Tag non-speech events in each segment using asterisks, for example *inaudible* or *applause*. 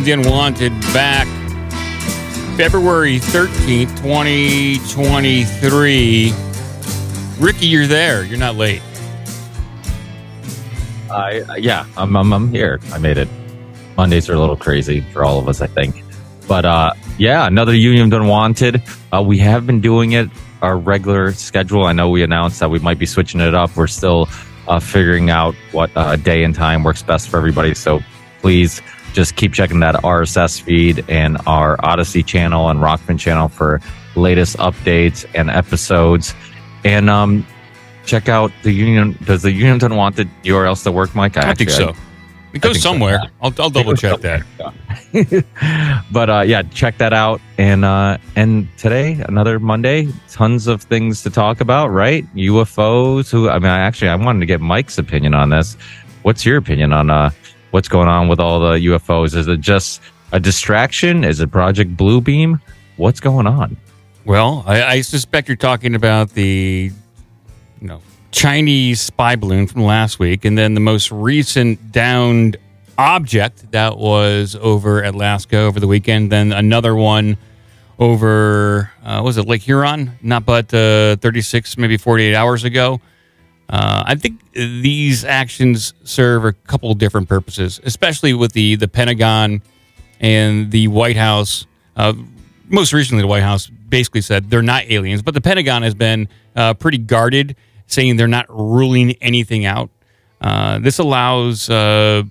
Of the Unwanted back February 13th, 2023. Ricky, you're there. You're not late. I uh, yeah, I'm, I'm I'm here. I made it. Mondays are a little crazy for all of us, I think. But uh, yeah, another Union Unwanted. Uh, we have been doing it our regular schedule. I know we announced that we might be switching it up. We're still uh, figuring out what uh, day and time works best for everybody. So please just keep checking that RSS feed and our Odyssey channel and Rokfin channel for latest updates and episodes. And um, check out the Union. Does the Union Unwanted URL still work, Mike? I, I think so. It goes somewhere. So. I'll, I'll double check *laughs* that. *laughs* but uh, yeah, check that out. And uh, and today, another Monday, tons of things to talk about. Right? UFOs. Who? I mean, I actually I wanted to get Mike's opinion on this. What's your opinion on uh, what's going on with all the UFOs? Is it just a distraction? Is it Project Blue Beam? What's going on? Well, I, I suspect you're talking about the you know Chinese spy balloon from last week, and then the most recent downed object that was over Alaska over the weekend. Then another one over uh, was it Lake Huron? Not but uh, 36, maybe 48 hours ago. Uh, I think these actions serve a couple different purposes, especially with the the Pentagon and the White House. Uh, most recently, the White House basically said they're not aliens, but the Pentagon has been uh, pretty guarded, saying they're not ruling anything out. Uh, this allows uh,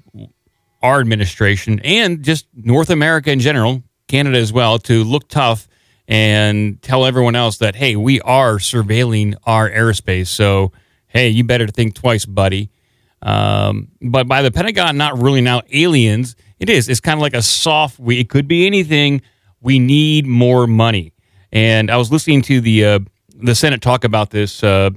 our administration and just North America in general, Canada as well, to look tough and tell everyone else that hey, we are surveilling our airspace. So hey, you better think twice, buddy. Um, but by the Pentagon not ruling out aliens, it is. It's kind of like a soft. We, it could be anything. We need more money. And I was listening to the uh, the Senate talk about this, uh,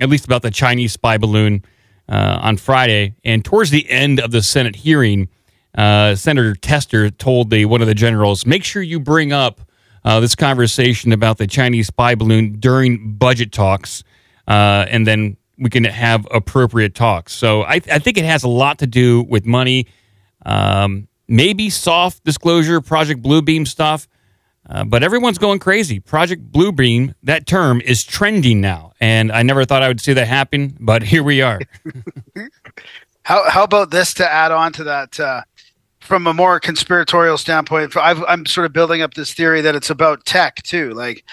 at least about the Chinese spy balloon uh, on Friday. And towards the end of the Senate hearing, uh, Senator Tester told the one of the generals, "Make sure you bring up uh, this conversation about the Chinese spy balloon during budget talks." Uh, and then we can have appropriate talks. So I, I think it has a lot to do with money, um, maybe soft disclosure, Project Blue Beam stuff. Uh, but everyone's going crazy. Project Blue Beam, that term is trending now, and I never thought I would see that happen, but *laughs* here we are. *laughs* how how about this to add on to that? Uh, from a more conspiratorial standpoint, i am sort of building up this theory that it's about tech too. Like,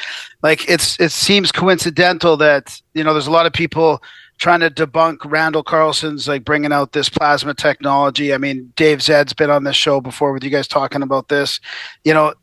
like it's it seems coincidental that you know there's a lot of people trying to debunk Randall Carlson's like bringing out this plasma technology. I mean, Dave Zed's been on this show before with you guys talking about this. You know,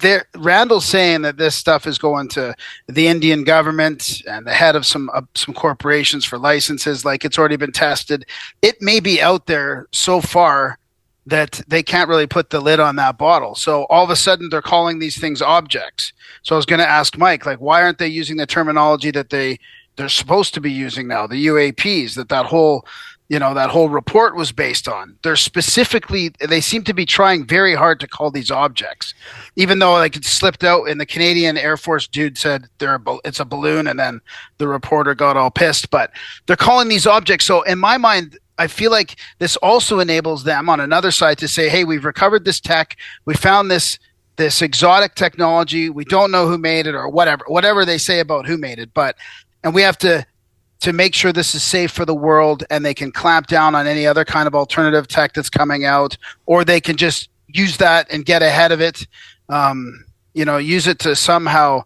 there Randall's saying that this stuff is going to the Indian government and the head of some uh, some corporations for licenses. Like it's already been tested. It may be out there so far that they can't really put the lid on that bottle. So all of a sudden they're calling these things objects. So I was going to ask Mike, like, why aren't they using the terminology that they they're supposed to be using now, the UAPs that that whole you know that whole report was based on they're specifically they seem to be trying very hard to call these objects even though like it slipped out and the canadian air force dude said they're a, it's a balloon and then the reporter got all pissed but they're calling these objects so in my mind I feel like this also enables them on another side to say, "Hey, we've recovered this tech. We found this this exotic technology. We don't know who made it or whatever, whatever they say about who made it, but and we have to to make sure this is safe for the world and they can clamp down on any other kind of alternative tech that's coming out or they can just use that and get ahead of it um, you know use it to somehow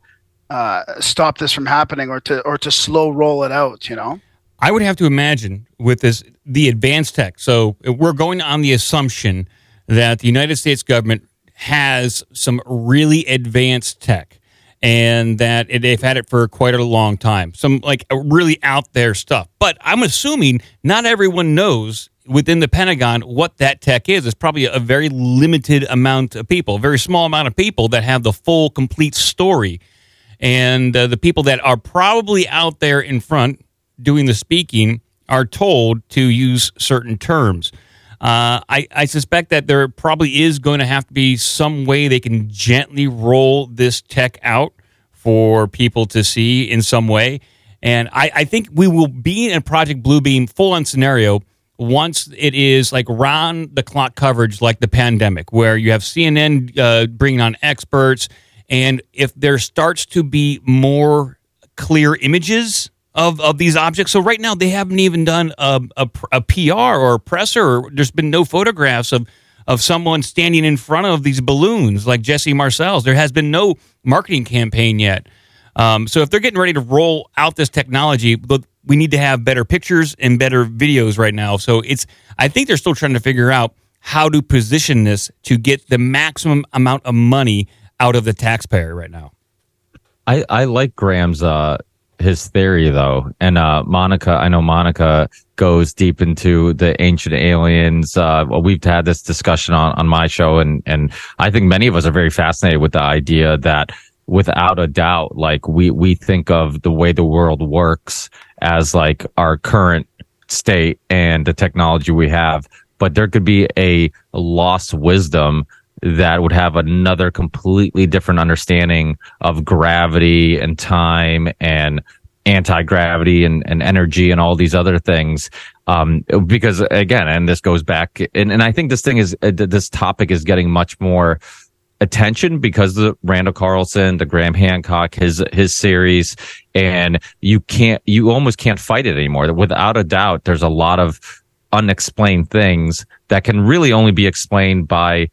uh, stop this from happening or to or to slow roll it out you know I would have to imagine with this the advanced tech. So we're going on the assumption that the United States government has some really advanced tech and that they've had it for quite a long time. Some like really out there stuff. But I'm assuming not everyone knows within the Pentagon what that tech is. It's probably a very limited amount of people, a very small amount of people that have the full, complete story. And uh, the people that are probably out there in front doing the speaking are told to use certain terms. Uh, I, I suspect that there probably is going to have to be some way they can gently roll this tech out for people to see in some way. And I, I think we will be in a Project Blue Beam full on scenario once it is like round the clock coverage, like the pandemic, where you have CNN uh, bringing on experts, and if there starts to be more clear images of, of these objects. So right now they haven't even done a, a, a PR or a presser. There's been no photographs of of someone standing in front of these balloons like Jesse Marcel's. There has been no marketing campaign yet. Um, so if they're getting ready to roll out this technology, we need to have better pictures and better videos right now. So it's I think they're still trying to figure out how to position this to get the maximum amount of money out of the taxpayer right now. I, I like Graham's uh, his theory though. And uh, Monica, I know Monica goes deep into the ancient aliens. Uh, well, we've had this discussion on, on my show and, and I think many of us are very fascinated with the idea that without a doubt, like we, we think of the way the world works as like our current state and the technology we have, but there could be a lost wisdom that would have another completely different understanding of gravity and time and anti-gravity and, and energy and all these other things. Um, because again, and this goes back and, and I think this thing is, uh, this topic is getting much more attention because the Randall Carlson, the Graham Hancock, his, his series, and you can't, you almost can't fight it anymore. Without a doubt, there's a lot of unexplained things that can really only be explained by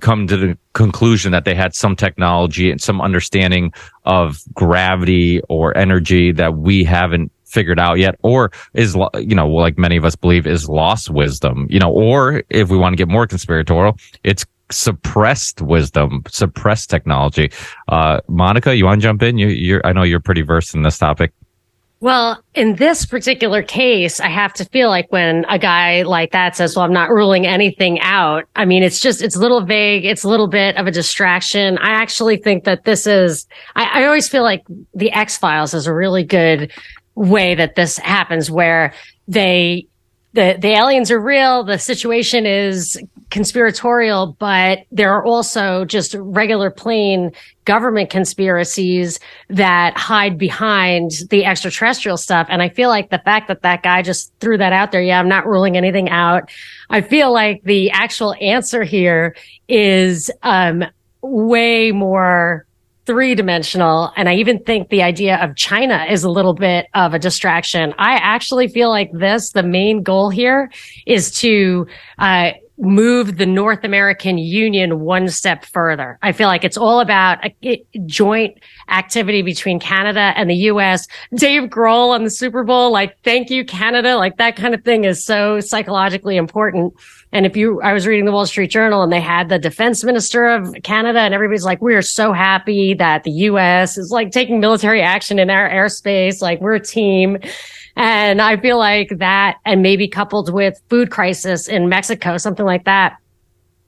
come to the conclusion that they had some technology and some understanding of gravity or energy that we haven't figured out yet or is you know like many of us believe is lost wisdom you know or if we want to get more conspiratorial it's suppressed wisdom suppressed technology. Uh monica you want to jump in? You you're i know you're pretty versed in this topic well, in this particular case, I have to feel like when a guy like that says, well, I'm not ruling anything out. I mean, it's just, it's a little vague. It's a little bit of a distraction. I actually think that this is, I, I always feel like the X Files is a really good way that this happens where they, the, the aliens are real. The situation is conspiratorial, but there are also just regular plain government conspiracies that hide behind the extraterrestrial stuff. And I feel like the fact that that guy just threw that out there. Yeah, I'm not ruling anything out. I feel like the actual answer here is, um, way more three dimensional. And I even think the idea of China is a little bit of a distraction. I actually feel like this, the main goal here is to, uh, move the North American Union one step further. I feel like it's all about a, joint activity between Canada and the US. Dave Grohl on the Super Bowl, like, thank you, Canada. Like that kind of thing is so psychologically important. And if you, I was reading the Wall Street Journal and they had the defense minister of Canada and everybody's like, we are so happy that the US is like taking military action in our airspace. Like we're a team. And I feel like that and maybe coupled with food crisis in Mexico, something like that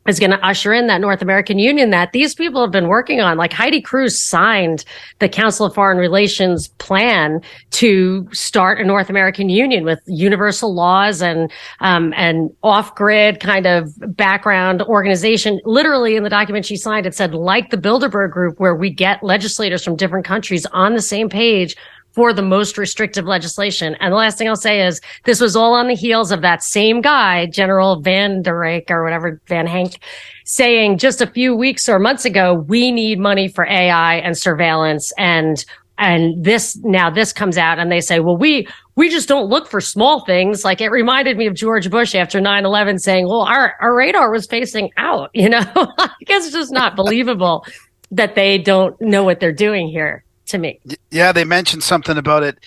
is going to usher in that North American Union that these people have been working on. Like Heidi Cruz signed the Council of Foreign Relations plan to start a North American Union with universal laws and um, and off grid kind of background organization. Literally in the document she signed, it said like the Bilderberg Group, where we get legislators from different countries on the same page for the most restrictive legislation. And the last thing I'll say is this was all on the heels of that same guy, General Van der Reyk or whatever, Van Hank, saying just a few weeks or months ago, we need money for AI and surveillance. And and this now this comes out and they say well we we just don't look for small things. Like it reminded me of george bush after 9-11 saying well our, our radar was facing out you know? *laughs* I guess it's just not believable that they don't know what they're doing here to me. Yeah, they mentioned something about it.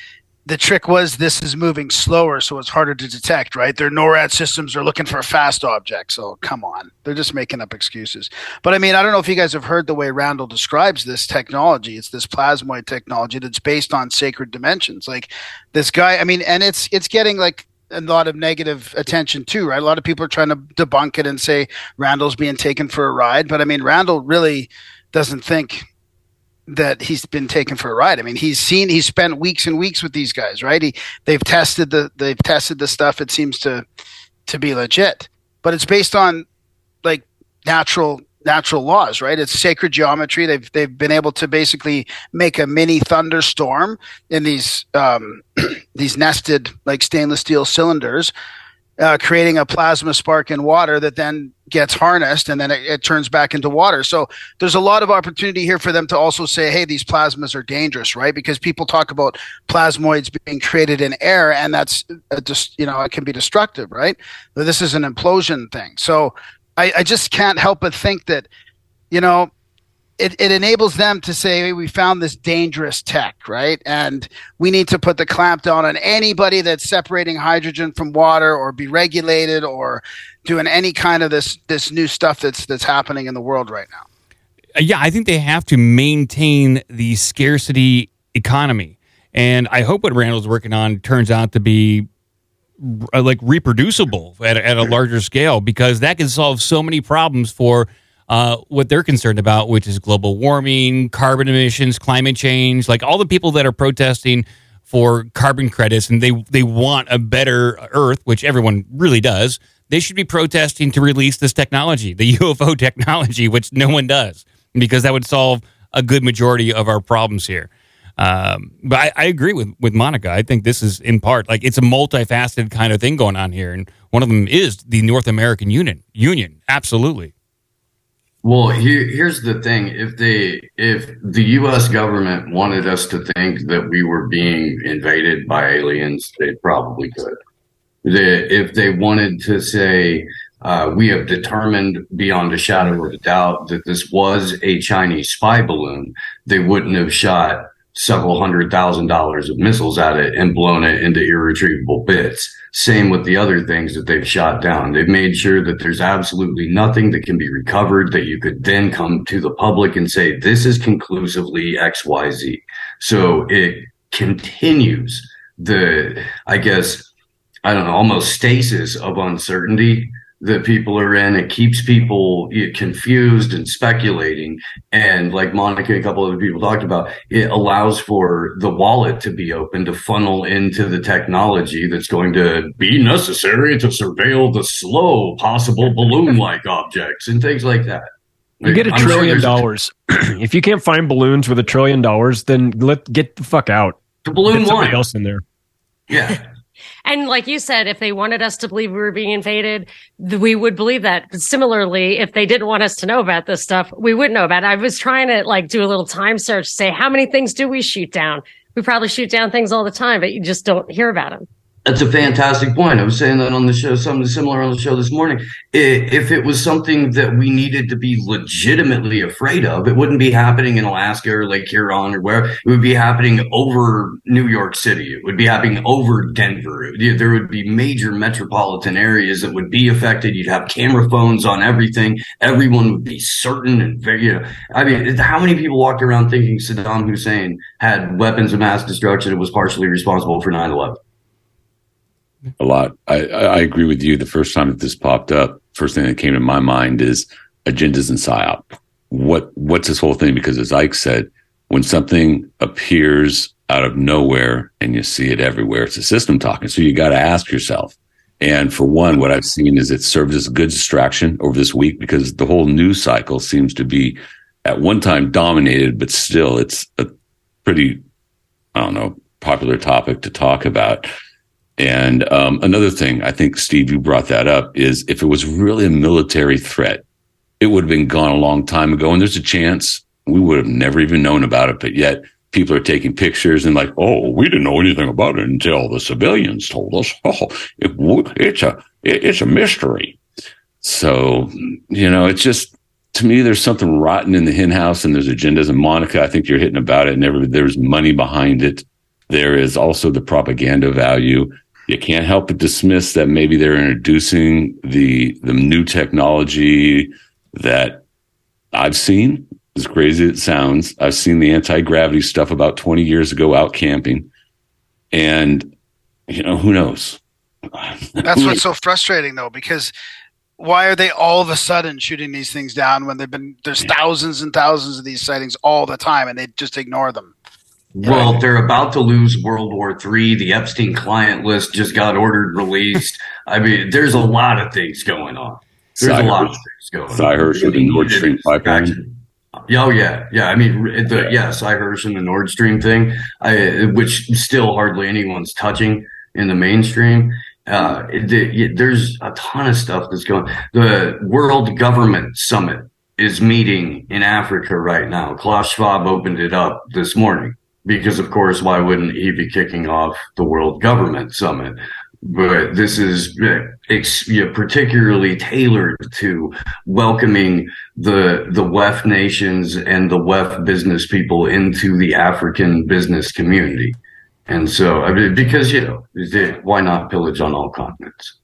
The trick was this is moving slower, so it's harder to detect, right? Their NORAD systems are looking for fast object, so come on. They're just making up excuses. But I mean, I don't know if you guys have heard the way Randall describes this technology. It's this plasmoid technology that's based on sacred dimensions. Like this guy, I mean, and it's it's getting like a lot of negative attention too, right? A lot of people are trying to debunk it and say Randall's being taken for a ride, but I mean, Randall really doesn't think that he's been taken for a ride. I mean, he's seen he's spent weeks and weeks with these guys, right? He they've tested the they've tested the stuff. It seems to to be legit, but it's based on like natural natural laws, right? It's sacred geometry. They've they've been able to basically make a mini thunderstorm in these um, *clears throat* these nested like stainless steel cylinders uh, creating a plasma spark in water that then gets harnessed and then it, it, turns back into water. So there's a lot of opportunity here for them to also say, hey, these plasmas are dangerous, right? Because people talk about plasmoids being created in air and that's just, you know, it can be destructive, right? But this is an implosion thing. So I, I just can't help but think that, you know, it, it enables them to say hey, we found this dangerous tech right? And we need to put the clamp down on anybody that's separating hydrogen from water or be regulated or doing any kind of this this new stuff that's that's happening in the world right now. Uh, yeah i think they have to maintain the scarcity economy. And i hope what randall's working on turns out to be uh, like reproducible at, at a larger scale because that can solve so many problems for uh, what they're concerned about, which is global warming, carbon emissions, climate change, like all the people that are protesting for carbon credits and they they want a better Earth, which everyone really does. They should be protesting to release this technology, the *laughs* UFO technology, which no one does, because that would solve a good majority of our problems here. Um, but I, I, agree with with Monica. I think this is in part like it's a multifaceted kind of thing going on here, and one of them is the North American Union. Union, absolutely. Well, here, here's the thing: if they, if the U.S. government wanted us to think that we were being invaded by aliens, they probably could. If they wanted to say, uh, we have determined beyond a shadow of a doubt that this was a Chinese spy balloon, they wouldn't have shot several hundred thousand dollars of missiles at it and blown it into irretrievable bits. Same with the other things that they've shot down. They've made sure that there's absolutely nothing that can be recovered that you could then come to the public and say, this is conclusively XYZ. So it continues the, I guess, I don't know, almost stasis of uncertainty that people are in. It keeps people confused and speculating. And like Monica, a couple of people talked about, it allows for the wallet to be open to funnel into the technology that's going to be necessary to surveil the slow possible balloon like *laughs* objects and things like that. You get a I'm trillion sure dollars. *clears throat* if you can't find balloons with a trillion dollars, then let get the fuck out. The balloon get somebody else in there. Yeah. *laughs* And like you said, if they wanted us to believe we were being invaded, we would believe that. But similarly, if they didn't want us to know about this stuff, we wouldn't know about it. I was trying to like do a little time search, say how many things do we shoot down? We probably shoot down things all the time, but you just don't hear about them. That's a fantastic point. I was saying that on the show, something similar on the show this morning. If it was something that we needed to be legitimately afraid of, it wouldn't be happening in Alaska or Lake Huron or where. It would be happening over New York City. It would be happening over Denver. There would be major metropolitan areas that would be affected. You'd have camera phones on everything. Everyone would be certain and very, you know, I mean, how many people walked around thinking Saddam Hussein had weapons of mass destruction and was partially responsible for 9 11? A lot. I, I agree with you. The first time that this popped up, first thing that came to my mind is agendas and psyop. What what's this whole thing? Because as Ike said, when something appears out of nowhere and you see it everywhere, it's a system talking. So you got to ask yourself. And for one, what I've seen is it serves as a good distraction over this week because the whole news cycle seems to be at one time dominated, but still it's a pretty, I don't know, popular topic to talk about. And um, another thing, I think, Steve, you brought that up, is if it was really a military threat, it would have been gone a long time ago. And there's a chance we would have never even known about it. But yet people are taking pictures and like, oh, we didn't know anything about it until the civilians told us. *laughs* Oh, it, it's a it's a mystery. So you know, it's just to me, there's something rotten in the henhouse, and there's agendas. And Monica, I think you're hitting about it. And there's money behind it. There is also the propaganda value you can't help but dismiss that maybe they're introducing the the new technology that I've seen. As crazy as it sounds, I've seen the anti gravity stuff about 20 years ago out camping, and you know who knows. That's *laughs* what's so frustrating though, because why are they all of a sudden shooting these things down when they've been there's thousands and thousands of these sightings all the time and they just ignore them? Well, they're about to lose World War III. The Epstein client list just got ordered released. I mean, there's a lot of things going on. There's a lot of things going Cy on. Hersh with the Nord Stream pipeline. Oh yeah, yeah. I mean, the yeah, Sy Hersh and the Nord Stream thing, I, which still hardly anyone's touching in the mainstream. Uh, the, there's a ton of stuff that's going. The World Government Summit is meeting in Africa right now. Klaus Schwab opened it up this morning because, of course, why wouldn't he be kicking off the World Government Summit? But this is particularly tailored to welcoming the the WEF nations and the WEF business people into the African business community. And so, I mean, because you know, why not pillage on all continents?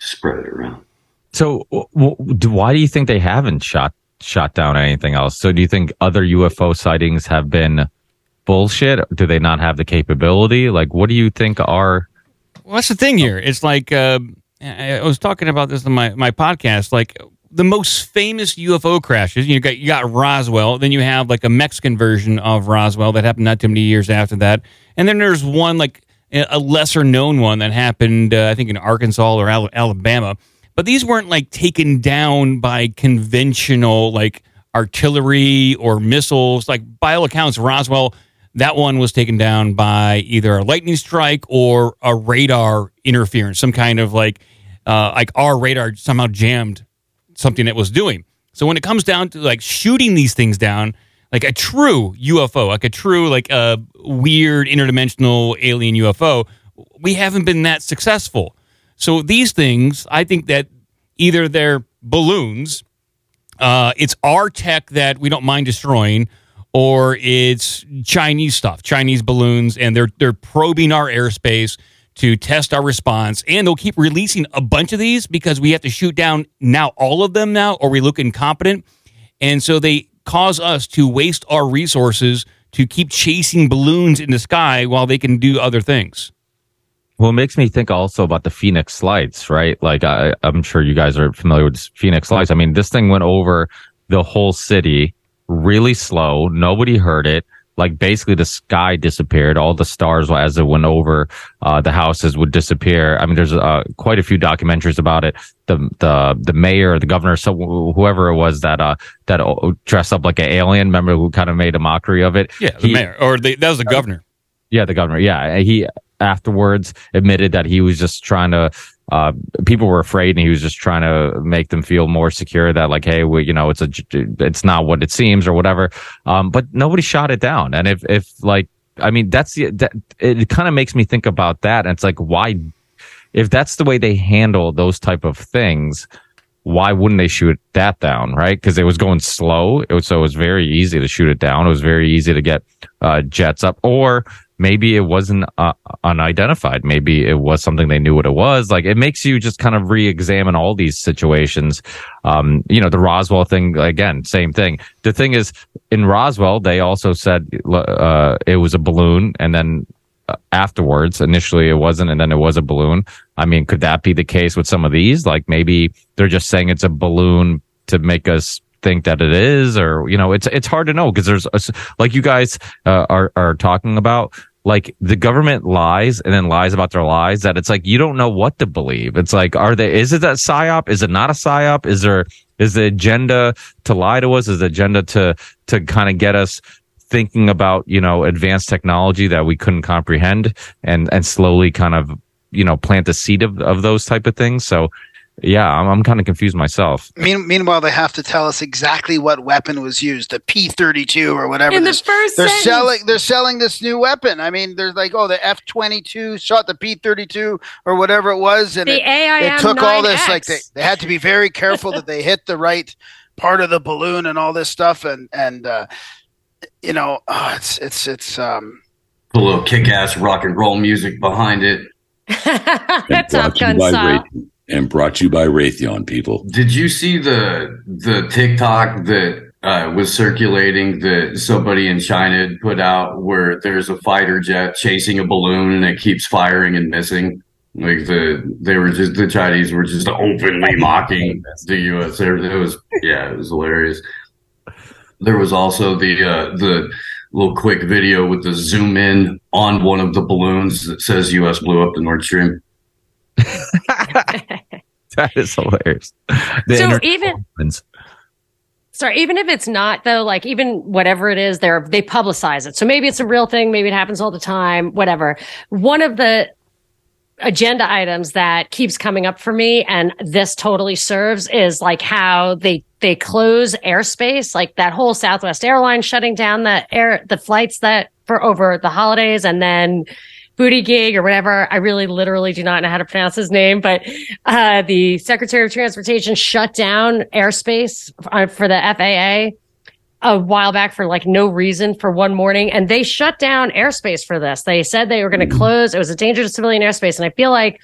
Spread it around. So, why do you think they haven't shot shot down anything else? So, do you think other UFO sightings have been bullshit? Do they not have the capability? Like, what do you think are? Well, that's the thing here. It's like uh, I was talking about this in my my podcast. Like the most famous UFO crashes. You got you got Roswell. Then you have like a Mexican version of Roswell that happened not too many years after that. And then there's one like a lesser known one that happened, uh, I think, in Arkansas or Alabama. But these weren't like taken down by conventional like artillery or missiles. Like by all accounts, Roswell that one was taken down by either a lightning strike or a radar interference, some kind of like uh, like our radar somehow jammed something that was doing. So when it comes down to like shooting these things down, like a true UFO, like a true like a uh, weird interdimensional alien UFO, we haven't been that successful. So these things, I think that either they're balloons, uh, it's our tech that we don't mind destroying, or it's Chinese stuff, Chinese balloons, and they're they're probing our airspace to test our response. And they'll keep releasing a bunch of these because we have to shoot down now all of them now, or we look incompetent. And so they cause us to waste our resources to keep chasing balloons in the sky while they can do other things. Well, it makes me think also about the Phoenix Lights, right? Like I, I'm sure you guys are familiar with Phoenix Lights. I mean, this thing went over the whole city really slow. Nobody heard it. Like basically the sky disappeared. All the stars as it went over, uh, the houses would disappear. I mean, there's, uh, quite a few documentaries about it. The, the, the mayor, the governor, so whoever it was that, uh, that dressed up like an alien, remember who kind of made a mockery of it? Yeah, the he, mayor or the, that was the governor. Yeah, the governor. Yeah. He afterwards admitted that he was just trying to uh, people were afraid and he was just trying to make them feel more secure that like, Hey, we, you know, it's a, it's not what it seems or whatever. Um, but nobody shot it down. And if, if like, I mean, that's the, that, it kind of makes me think about that. And it's like, why, if that's the way they handle those type of things, why wouldn't they shoot that down? Right. Cause it was going slow. It was, so it was very easy to shoot it down. It was very easy to get, uh, jets up or maybe it wasn't uh, unidentified. Maybe it was something they knew what it was. Like it makes you just kind of re-examine all these situations. Um, you know, the Roswell thing again, same thing. The thing is, in Roswell, they also said uh, it was a balloon, and then uh, afterwards, initially it wasn't, and then it was a balloon. I mean, could that be the case with some of these? Like maybe they're just saying it's a balloon to make us think that it is or you know it's it's hard to know because there's a, like you guys uh, are are talking about like the government lies and then lies about their lies that it's like you don't know what to believe. It's like, are they, is it that psyop? Is it not a psyop? Is there, is the agenda to lie to us? Is the agenda to, to kind of get us thinking about, you know, advanced technology that we couldn't comprehend and, and slowly kind of, you know, plant the seed of, of those type of things. So yeah, I'm, I'm kind of confused myself. Mean, meanwhile, they have to tell us exactly what weapon was used, the P32 or whatever. In the first, they're sentence. selling. They're selling this new weapon. I mean, there's like, oh, the F22 shot the P32 or whatever it was, and the it, AIM it took all this. Like they, they had to be very careful that they *laughs* hit the right part of the balloon and all this stuff, and and uh, you know, oh, it's it's it's um, a little kick-ass rock and roll music behind it. *laughs* That's Top Gun style and brought to you by Raytheon people. Did you see the the TikTok that uh, was circulating that somebody in China had put out where there's a fighter jet chasing a balloon and it keeps firing and missing? Like the they were just the Chinese were just openly mocking the U.S. It was yeah, it was hilarious. There was also the uh, the little quick video with the zoom in on one of the balloons that says U.S. blew up the Nord Stream. *laughs* *laughs* that is hilarious. The so even Sorry, even if it's not though, like even whatever it is, they're they publicize it. So maybe it's a real thing, maybe it happens all the time, whatever. One of the agenda items that keeps coming up for me and this totally serves is like how they they close airspace like that whole southwest airlines shutting down the air the flights that for over the holidays and then Buttigieg or whatever i really literally do not know how to pronounce his name but uh, the secretary of transportation shut down airspace uh, for the faa a while back for like no reason for one morning and they shut down airspace for this. They said they were going to close. It was a danger to civilian airspace. And I feel like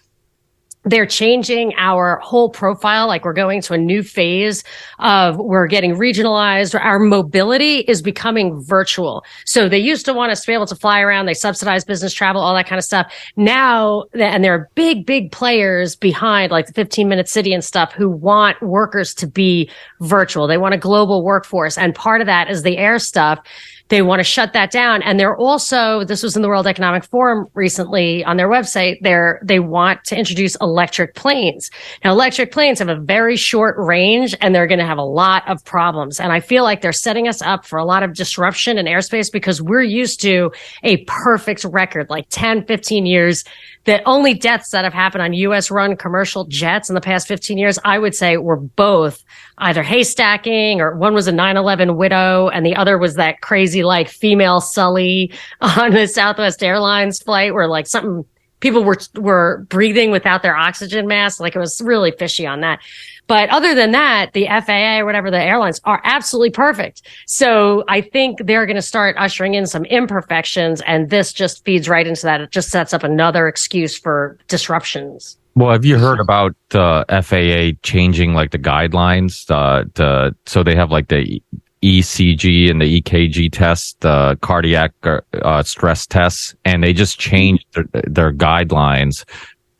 they're changing our whole profile. Like we're going to a new phase of we're getting regionalized. Our mobility is becoming virtual. So they used to want us to be able to fly around. They subsidize business travel, all that kind of stuff. Now, and there are big, big players behind like the 15 minute city and stuff who want workers to be virtual. They want a global workforce. And part of that is the air stuff they want to shut that down. And they're also, this was in the World Economic Forum recently on their website, they're, they want to introduce electric planes. Now, electric planes have a very short range and they're going to have a lot of problems. And I feel like they're setting us up for a lot of disruption in airspace because we're used to a perfect record, like 10, 15 years the only deaths that have happened on US run commercial jets in the past 15 years, I would say were both either haystacking or one was a 9-11 widow and the other was that crazy like female Sully on the Southwest Airlines flight where like something people were, were breathing without their oxygen mask. Like it was really fishy on that. But other than that, the FAA or whatever the airlines are absolutely perfect. So I think they're going to start ushering in some imperfections and this just feeds right into that. It just sets up another excuse for disruptions. Well, have you heard about uh, FAA changing like the guidelines uh, to, so they have like the ECG and the EKG tests, the cardiac uh, uh, stress tests, and they just changed their, their guidelines.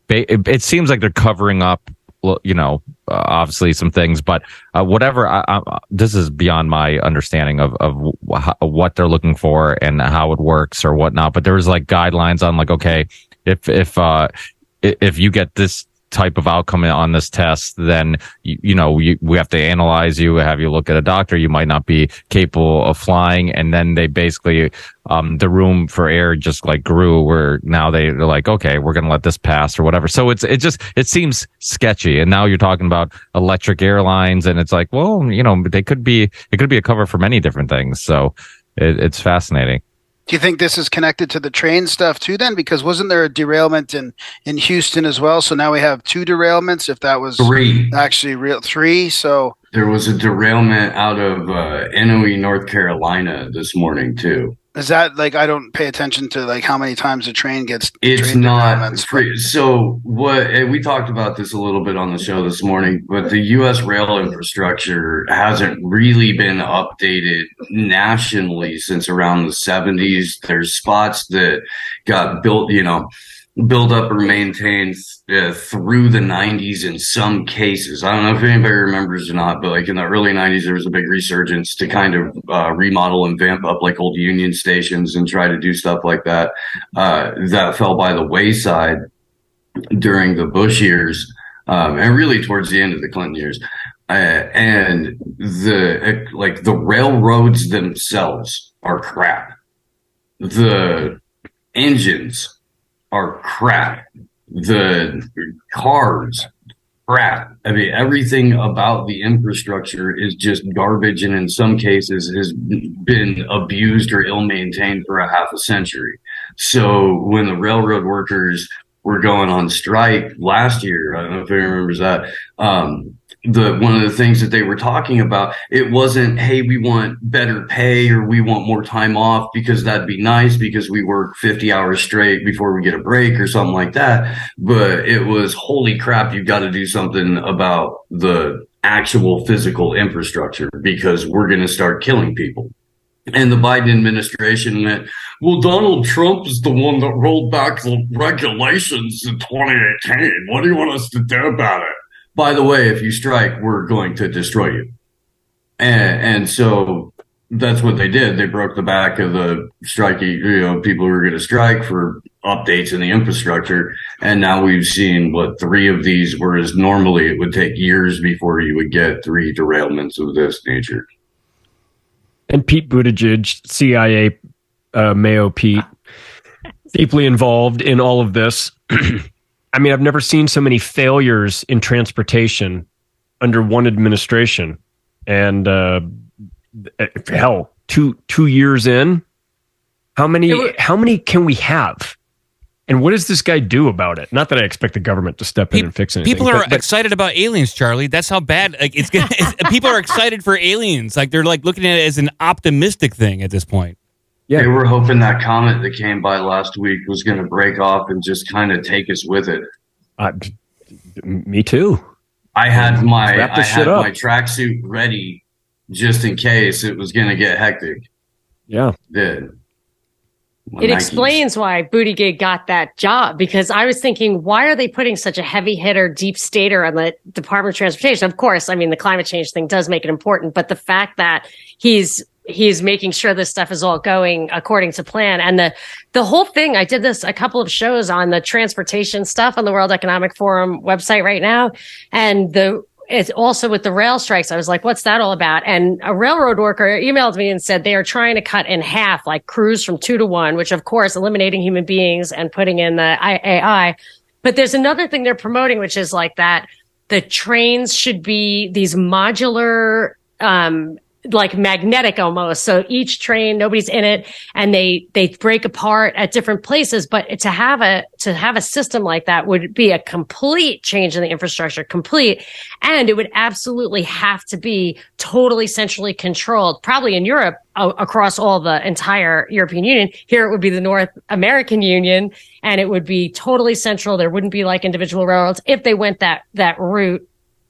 It, seems like they're covering up you know, uh, obviously some things, but uh, whatever. I, I, this is beyond my understanding of of what they're looking for and how it works or whatnot. But there's like guidelines on like, okay, if if uh, if you get this type of outcome on this test, then you, you know you, we have to analyze you, have you look at a doctor. You might not be capable of flying, and then they basically um, the room for air just like grew. Where now they, they're like, okay, we're gonna let this pass or whatever. So it's it just it seems sketchy. And now you're talking about electric airlines, and it's like, well, you know, they could be it could be a cover for many different things. So it, it's fascinating. Do you think this is connected to the train stuff too? Then, because wasn't there a derailment in in Houston as well? So now we have two derailments. If that was three, actually real three. So there was a derailment out of uh, Inouye, North Carolina, this morning too. Is that like I don't pay attention to like how many times a train gets? It's not free. So what eh, we talked about this a little bit on the show this morning, but the U.S. rail infrastructure hasn't really been updated nationally since around the '70s. There's spots that got built, you know, build up or maintained uh, through the 90s in some cases. I don't know if anybody remembers or not, but like in the early 90s, there was a big resurgence to kind of uh, remodel and vamp up like old Union stations and try to do stuff like that. Uh, that fell by the wayside during the Bush years um, and really towards the end of the Clinton years. Uh, and the like the railroads themselves are crap. The engines are crap. The cars, crap. I mean, everything about the infrastructure is just garbage, and in some cases has been abused or ill maintained for a half a century. So when the railroad workers were going on strike last year, I don't know if anyone remembers that. Um, the one of the things that they were talking about it wasn't hey we want better pay or we want more time off because that'd be nice because we work 50 hours straight before we get a break or something like that but it was holy crap you've got to do something about the actual physical infrastructure because we're going to start killing people and the Biden administration went, well, Donald Trump is the one that rolled back the regulations in 2018. What do you want us to do about it? By the way, if you strike, we're going to destroy you. And, and so that's what they did. They broke the back of the striking, you know, people who were going to strike for updates in the infrastructure. And now we've seen what three of these, whereas normally it would take years before you would get three derailments of this nature. And Pete Buttigieg, CIA uh, Mayo Pete, deeply involved in all of this. *clears throat* I mean, I've never seen so many failures in transportation under one administration. And uh, hell, two two years in, how many It wa- how many can we have? And what does this guy do about it? Not that I expect the government to step in Pe- and fix anything. People are but- but- excited about aliens, Charlie. That's how bad. Like it's, it's people are excited for aliens. Like they're like looking at it as an optimistic thing at this point. Yeah. They were hoping that comet that came by last week was going to break off and just kind of take us with it. uh, me too. I had my I had up. my tracksuit ready just in case it was going to get hectic. Yeah. Did My It Nikes. explains why Booty Gig got that job because I was thinking, why are they putting such a heavy hitter, deep stater on the Department of Transportation? Of course, I mean the climate change thing does make it important, but the fact that he's he's making sure this stuff is all going according to plan and the the whole thing i did this a couple of shows on the transportation stuff on the world economic forum website right now and the it's also with the rail strikes. I was like, what's that all about? And a railroad worker emailed me and said they are trying to cut in half, like crews from two to one, which of course eliminating human beings and putting in the AI. But there's another thing they're promoting, which is like that the trains should be these modular, um, like magnetic almost. So each train, nobody's in it and they, they break apart at different places. But to have a, to have a system like that would be a complete change in the infrastructure, complete. And it would absolutely have to be totally centrally controlled, probably in Europe across all the entire European Union. Here it would be the North American Union and it would be totally central. There wouldn't be like individual railroads if they went that, that route.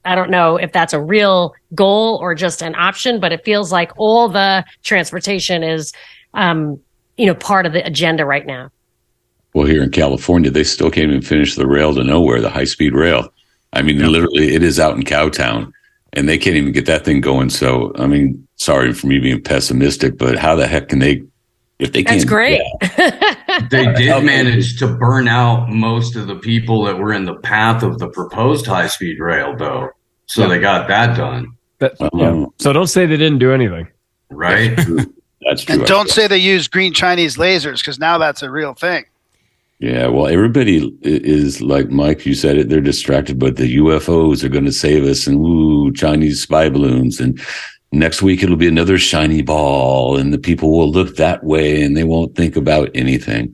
I don't know if that's a real goal or just an option, but it feels like all the transportation is, um, you know, part of the agenda right now. Well, here in California, they still can't even finish the rail to nowhere, the high speed rail. I mean, literally, it is out in Cowtown, and they can't even get that thing going. So, I mean, sorry for me being pessimistic, but how the heck can they? If they That's can't, great. *laughs* They did manage to burn out most of the people that were in the path of the proposed high speed rail, though. So Yeah. they got that done, That, Uh, yeah. So don't say they didn't do anything. right? That's true. And don't say they use green Chinese lasers because now that's a real thing. Yeah, well, everybody is like Mike. You said it; they're distracted, but the UFOs are going to save us, and ooh, Chinese spy balloons, and next week it'll be another shiny ball, and the people will look that way, and they won't think about anything.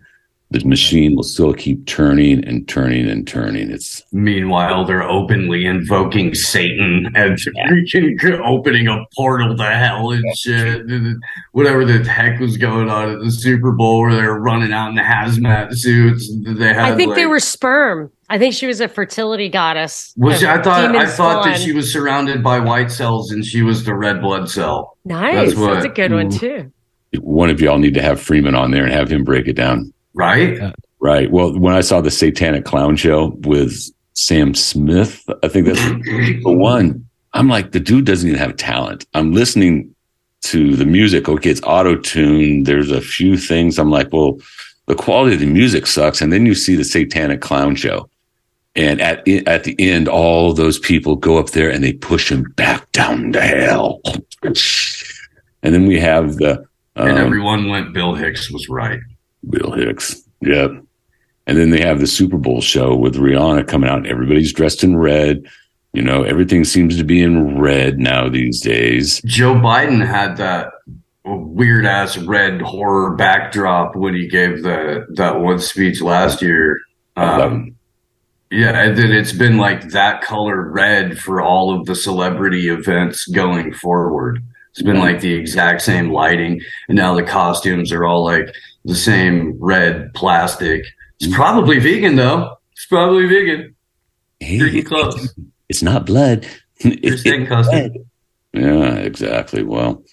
The machine will still keep turning and turning and turning. It's Meanwhile, they're openly invoking Satan and freaking *laughs* opening a portal to hell and shit. Whatever the heck was going on at the Super Bowl where they were running out in the hazmat suits. They had I think they were sperm. I think she was a fertility goddess. Was she, I thought I demon thought that she was surrounded by white cells and she was the red blood cell. nice. That's That's, a good one Mm. too. one of y'all need to have Freeman on there and have him break it down. Right? Right. Well, when I saw the Satanic Clown Show with Sam Smith, I think that's the *clears throat* one. I'm like, the dude doesn't even have talent. I'm listening to the music. Okay, it's auto tuned. There's a few things. I'm like, well, the quality of the music sucks. And then you see the Satanic Clown Show. And at at the end, all those people go up there and they push him back down to hell. *laughs* And then we have the and um, everyone went Bill Hicks was right. Bill Hicks. Yep. And then they have the Super Bowl show with Rihanna coming out. Everybody's dressed in red. You know, everything seems to be in red now these days. Joe Biden had that weird ass red horror backdrop when he gave the that one speech last year. Um, yeah, and then it's been like that color red for all of the celebrity events going forward. It's been like the exact same lighting, and now the costumes are all like the same red plastic. It's mm. probably vegan though. It's probably vegan. Hey, Pretty close. it's not blood. *laughs* You're It's saying custard. Yeah, exactly. Well,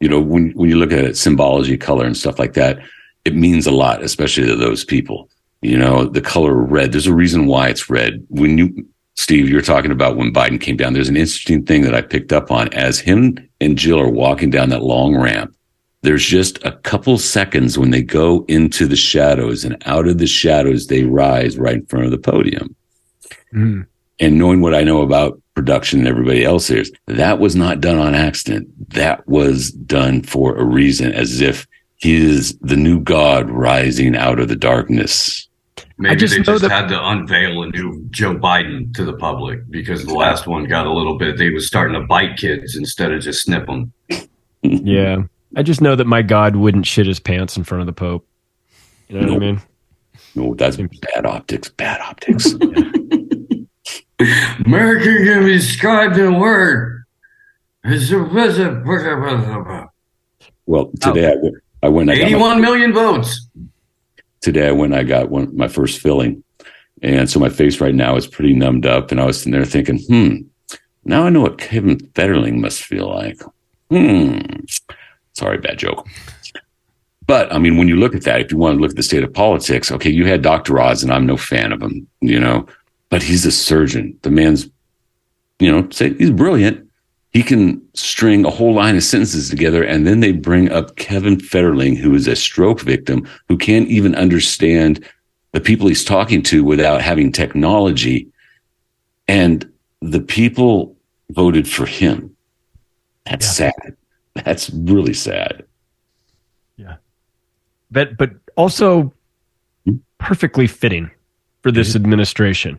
you know, when when you look at it, symbology, color, and stuff like that, it means a lot, especially to those people. You know, the color red. There's a reason why it's red. When you, Steve, you're talking about when Biden came down. There's an interesting thing that I picked up on as him and Jill are walking down that long ramp. There's just a couple seconds when they go into the shadows, and out of the shadows they rise right in front of the podium Mm. and knowing what I know about production and everybody else is. That was not done on accident. That was done for a reason, as if he is the new God rising out of the darkness. Maybe just they just that- had to unveil a new Joe Biden to the public because the last one got a little bit. They was starting to bite kids instead of just snip them. Yeah. I just know that my God wouldn't shit his pants in front of the Pope. You know what I mean? No, that's bad optics. Bad optics. *laughs* *laughs* America can be described in a word. It's a- well, today I went. I went. I got my- 81 million votes. today I went, I got one, my first filling. And so my face right now is pretty numbed up. And I was sitting there thinking, hmm, now I know what Kevin Fetterling must feel like. Hmm. Sorry, bad joke. But I mean, when you look at that, if you want to look at the state of politics, okay, you had Dr. Oz, and I'm no fan of him, you know, but he's a surgeon. The man's, you know, say he's brilliant. He can string a whole line of sentences together, and then they bring up Kevin Fetterling, who is a stroke victim, who can't even understand the people he's talking to without having technology. And the people voted for him. That's sad. That's really sad. Yeah. But but also perfectly fitting for this administration.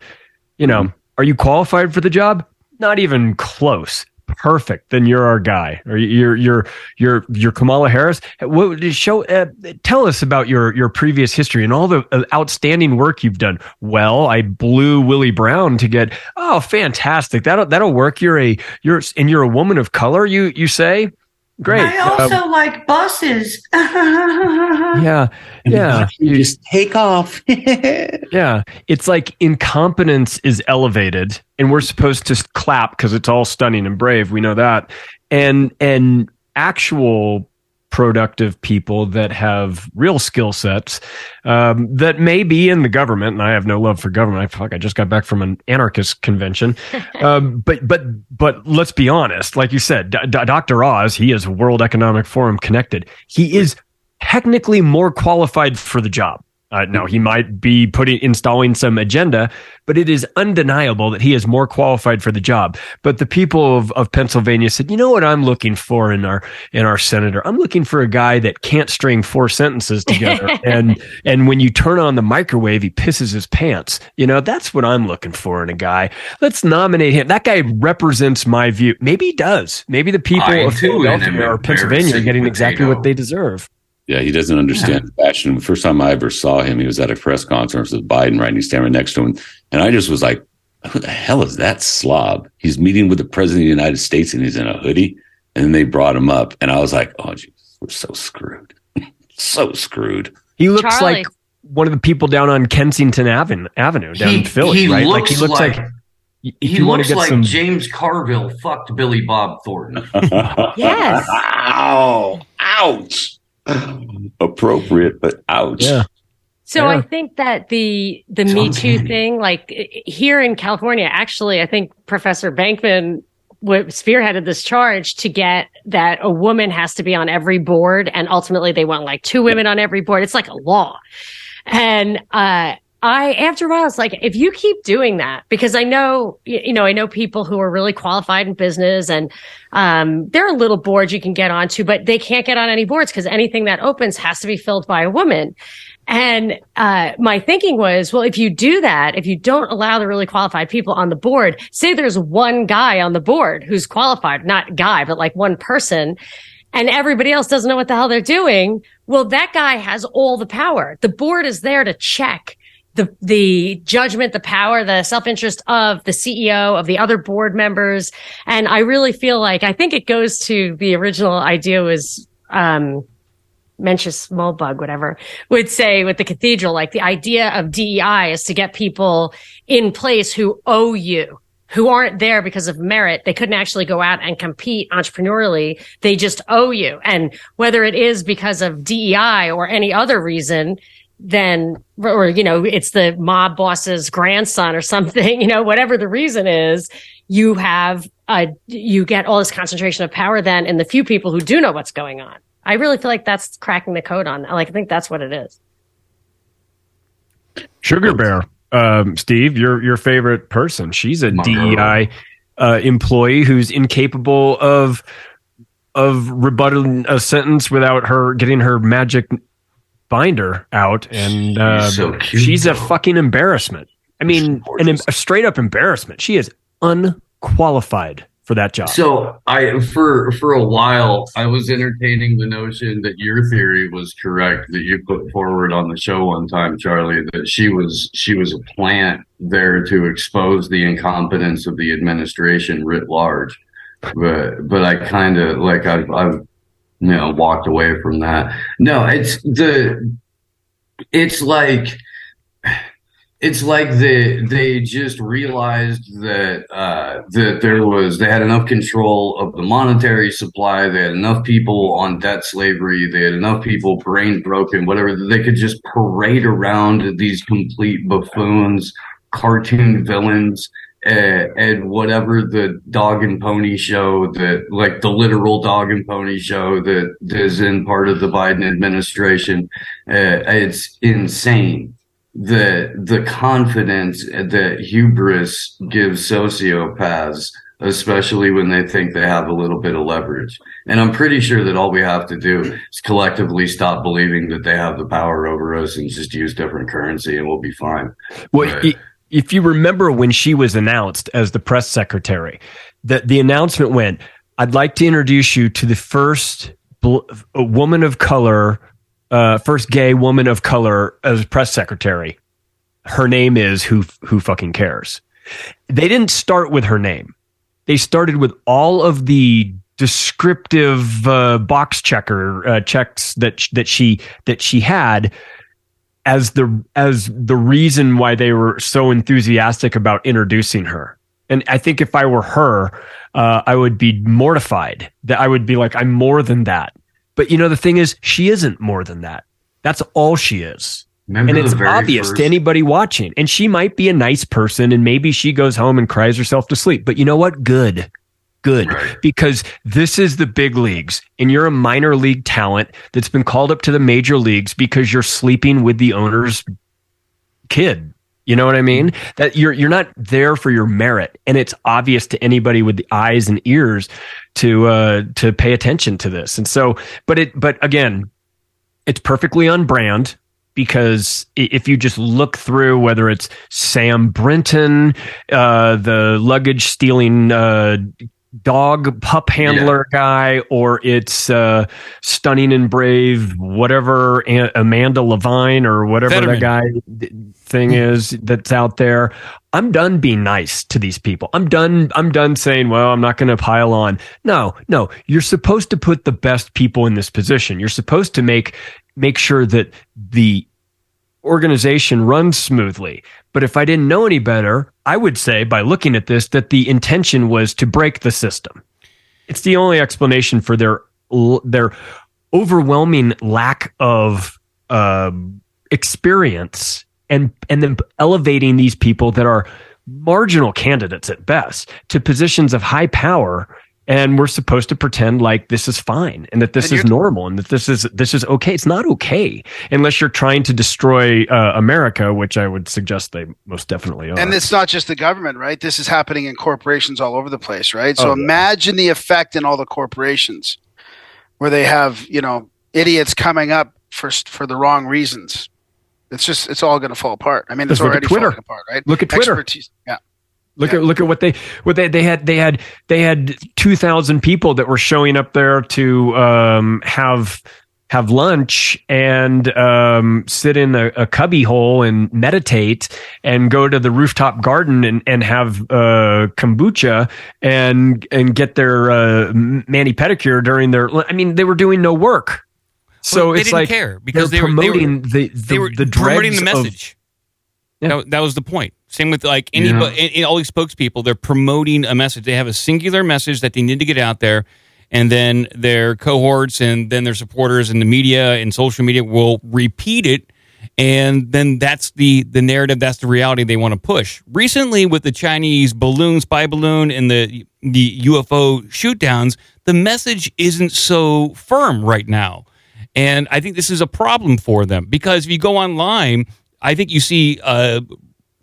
You know, are you qualified for the job? Not even close. Perfect. Then you're our guy. Or you're you're you're you're Kamala Harris. What show? Uh, tell us about your your previous history and all the uh, outstanding work you've done. Well, I blew Willie Brown to get. Oh, fantastic. That'll that'll work. You're a you're and you're a woman of color. You you say. Great. I also Uh, like buses. *laughs* yeah. Yeah. You just take off. *laughs* Yeah, it's like incompetence is elevated, and we're supposed to clap because it's all stunning and brave. We know that, and and actual productive people that have real skill sets um, that may be in the government. And I have no love for government. I fuck. I just got back from an anarchist convention, *laughs* um, but but but let's be honest. Like you said, D- D- Dr. Oz, he is World Economic Forum connected. He is technically more qualified for the job. Uh, now he might be putting installing some agenda, but it is undeniable that he is more qualified for the job. But the people of, of Pennsylvania said, "You know what I'm looking for in our in our senator? I'm looking for a guy that can't string four sentences together, *laughs* and and when you turn on the microwave, he pisses his pants. You know that's what I'm looking for in a guy. Let's nominate him. That guy represents my view. Maybe he does. Maybe the people I of too am Philadelphia or Pennsylvania are getting exactly potato. what they deserve." Yeah, he doesn't understand uh-huh. fashion. The first time I ever saw him, he was at a press conference with Biden, right? And he's standing next to him. And I just was like, who the hell is that slob? He's meeting with the president of the United States and he's in a hoodie. And then they brought him up. And I was like, oh, Jesus, we're so screwed. *laughs* so screwed. He looks Charlie. like one of the people down on Kensington Avenue, Avenue down in Philly, he right? like looks he looks like, like- if He you want to looks get like some. James Carville fucked Billy Bob Thornton. *laughs* *laughs* Yes. Ow. Ouch. *sighs* Appropriate, but ouch. Yeah. So Yeah. I think that the the Me John Too thing, like here in California, actually, I think Professor Bankman spearheaded this charge to get that a woman has to be on every board, and ultimately they want like two women on every board. It's like a law, and uh, I after a while, it's like if you keep doing that, because I know you know I know people who are really qualified in business, and um, there are little boards you can get onto, but they can't get on any boards because anything that opens has to be filled by a woman. And uh, my thinking was, well, if you do that, if you don't allow the really qualified people on the board, say there's one guy on the board who's qualified, not guy, but like one person, and everybody else doesn't know what the hell they're doing. Well, that guy has all the power. The board is there to check the the judgment, the power, the self interest of the CEO of the other board members, and I really feel like I think it goes to the original idea was. Um, Mencius Moldbug, whatever, would say with the cathedral, like the idea of DEI is to get people in place who owe you, who aren't there because of merit. They couldn't actually go out and compete entrepreneurially. They just owe you. And whether it is because of DEI or any other reason, then, or, you know, it's the mob boss's grandson or something, *laughs* you know, whatever the reason is, you have, uh, you get all this concentration of power then in the few people who do know what's going on. I really feel like that's cracking the code on. Like I think that's what it is. Sugar Bear, um, Steve, your your favorite person. She's a My DEI uh, employee who's incapable of of rebutting a sentence without her getting her magic binder out, and uh, so cute, she's a fucking embarrassment. I mean, an, a straight up embarrassment. She is unqualified for that job. So I for for a while I was entertaining the notion that your theory was correct that you put forward on the show one time, Charlie, that she was she was a plant there to expose the incompetence of the administration writ large. But but I kind of like I've I've you know walked away from that. No, it's the it's like it's like they they just realized that uh, that there was they had enough control of the monetary supply. They had enough people on debt slavery. They had enough people brain broken, whatever. They could just parade around these complete buffoons, cartoon villains. Uh, and whatever the dog and pony show that like the literal dog and pony show that is in part of the Biden administration, uh, it's insane the the confidence that hubris gives sociopaths especially when they think they have a little bit of leverage and i'm pretty sure that all we have to do is collectively stop believing that they have the power over us and just use different currency and we'll be fine Well, Right. If you remember when she was announced as the press secretary, that the announcement went, "I'd like to introduce you to the first bl- woman of color, uh, first gay woman of color as press secretary. Her name is who who fucking cares." They didn't start with her name. They started with all of the descriptive uh, box checker uh, checks that that she that she had as the as the reason why they were so enthusiastic about introducing her. And I think if I were her, uh, I would be mortified that I would be like, I'm more than that. But you know, the thing is, she isn't more than that. That's all she is. Remember and it's obvious first- to anybody watching. And she might be a nice person and maybe she goes home and cries herself to sleep. But you know what? Good. Good. Right. Because this is the big leagues and you're a minor league talent that's been called up to the major leagues because you're sleeping with the owner's kid. You know what I mean? That you're you're not there for your merit, and it's obvious to anybody with the eyes and ears to uh, to pay attention to this. And so, but it but again, it's perfectly on brand because if you just look through whether it's Sam Brinton, uh, the luggage stealing uh, dog pup handler guy, or it's uh, stunning and brave, whatever Amanda Levine or whatever Fetterman. the guy thing is that's out there. I'm done being nice to these people. I'm done. I'm done saying, well, I'm not going to pile on. No, no, you're supposed to put the best people in this position. You're supposed to make make sure that the organization runs smoothly. But if I didn't know any better, I would say by looking at this that the intention was to break the system. It's the only explanation for their their overwhelming lack of um experience and and then elevating these people that are marginal candidates at best to positions of high power and we're supposed to pretend like this is fine and that this And is normal and that this is this is okay it's not okay unless you're trying to destroy uh, america which i would suggest they most definitely are And it's not just the government, right? This is happening in corporations all over the place, right? So Oh, yeah. imagine the effect in all the corporations where they have, you know, idiots coming up for for the wrong reasons. It's just it's all going to fall apart. I mean, it's Just look at already Twitter. falling apart, right? Look at Twitter. Expertise. Yeah. Look Yeah. at look at what they what they they had they had they had two thousand people that were showing up there to um, have have lunch and um, sit in a, a cubby hole and meditate and go to the rooftop garden and, and have uh, kombucha and and get their uh, mani pedicure during their. I mean, they were doing no work. So Well, they it's didn't like care because they're they were- they were- promoting the, the they were the promoting the dregs of- message. Yeah. That, that was the point. Same with like anybody, and- and all these spokespeople. They're promoting a message. They have a singular message that they need to get out there, and then their cohorts and then their supporters and the media and social media will repeat it, and then that's the the narrative. That's the reality they want to push. Recently, with the Chinese balloon, spy balloon, and the the UFO shootdowns, the message isn't so firm right now. And I think this is a problem for them because if you go online, I think you see uh,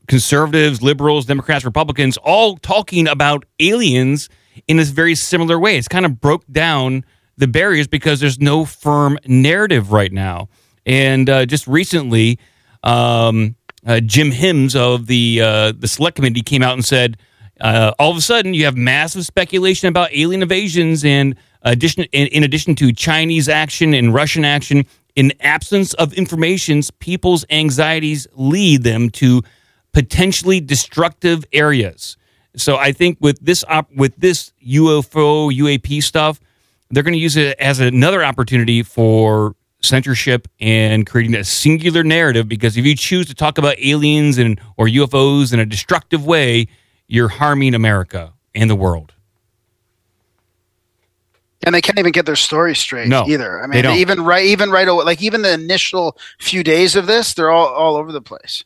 conservatives, liberals, Democrats, Republicans, all talking about aliens in this very similar way. It's kind of broke down the barriers because there's no firm narrative right now. And uh, just recently, um, uh, Jim Himes of the uh, the Select Committee came out and said, uh, all of a sudden you have massive speculation about alien invasions and addition in, in addition to Chinese action and Russian action. In absence of informations, people's anxieties lead them to potentially destructive areas. So I think with this op- with this UFO UAP stuff, they're going to use it as another opportunity for censorship and creating a singular narrative because if you choose to talk about aliens and or UFOs in a destructive way, you're harming America and the world. And they can't even get their story straight No, either. I they mean, don't. even right, even right away, like even the initial few days of this, they're all all over the place.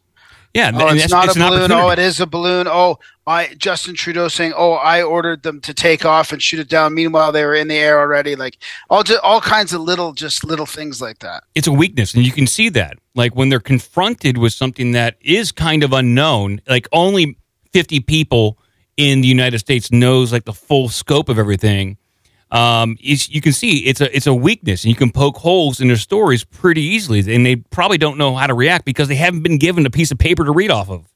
Yeah, Oh, it's not it's a balloon. Oh, it is a balloon. Oh, I Justin Trudeau saying, "Oh, I ordered them to take off and shoot it down." Meanwhile, they were in the air already. Like all just all kinds of little, just little things like that. it's a weakness and you can see that like when they're confronted with something that is kind of unknown like only 50 people in the united states knows like the full scope of everything um, you can see it's a it's a weakness and you can poke holes in their stories pretty easily and they probably don't know how to react because they haven't been given a piece of paper to read off of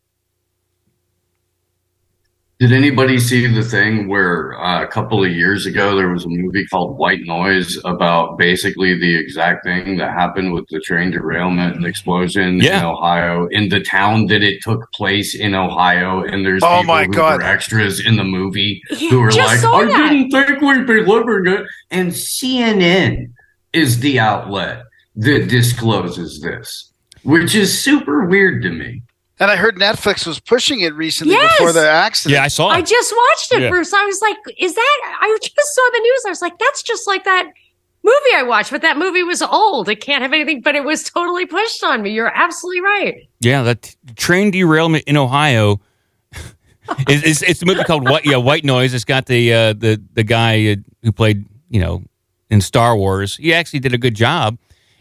Did anybody see the thing where uh, a couple of years ago there was a movie called White Noise about basically the exact thing that happened with the train derailment and explosion Yeah. in Ohio in the town that it took place in Ohio and there's Oh people my who God. were extras in the movie *laughs* who were just like I that. didn't think we'd be living it and CNN is the outlet that discloses this which is super weird to me And I heard Netflix was pushing it recently Yes! before the accident. yeah i saw it I just watched it Yeah. first. I was like, is that? I just saw the news. I was like, that's just like that movie I watched, but that movie was old. It can't have anything, but it was totally pushed on me. You're absolutely right. Yeah, that t- train derailment in Ohio. *laughs* is it's, it's a movie called White. Yeah, White Noise. It's got the uh, the the guy uh, who played you know in Star Wars. He actually did a good job,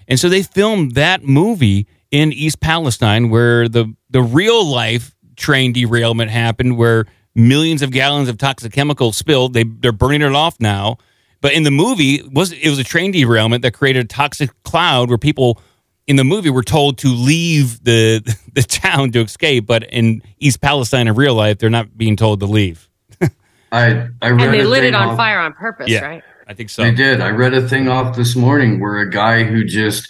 and so they filmed that movie in East Palestine, where the the real life train derailment happened, where millions of gallons of toxic chemicals spilled. They they're burning it off now. But in the movie, it was it was a train derailment that created a toxic cloud where people in the movie were told to leave the *laughs* the town to escape, but in East Palestine in real life, they're not being told to leave. *laughs* I I read And they lit it on off- fire on purpose, Yeah. right? I think so. They did. I read a thing off this morning where a guy who just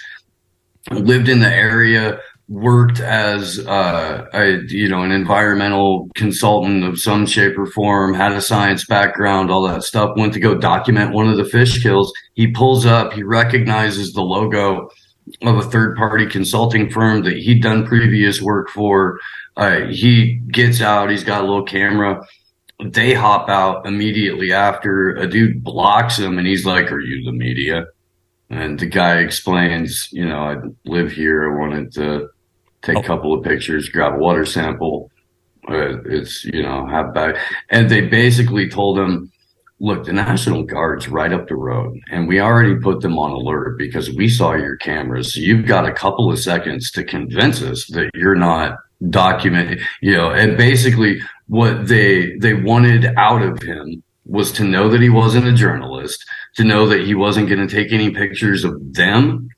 lived in the area worked as uh, a you know an environmental consultant of some shape or form, had a science background, all that stuff. Went to go document one of the fish kills. He pulls up. He recognizes the logo of a third party consulting firm that he'd done previous work for. Uh, he gets out. He's got a little camera they hop out immediately after a dude blocks him and he's like, Are you the media? And the guy explains, you know, I live here. I wanted to take a couple of pictures, grab a water sample. Uh, it's, you know, have back. And they basically told him, Look, the National Guard's right up the road, and we already put them on alert because we saw your cameras. So you've got a couple of seconds to convince us that you're not documenting, you know, and basically what they they wanted out of him was to know that he wasn't a journalist, to know that he wasn't going to take any pictures of them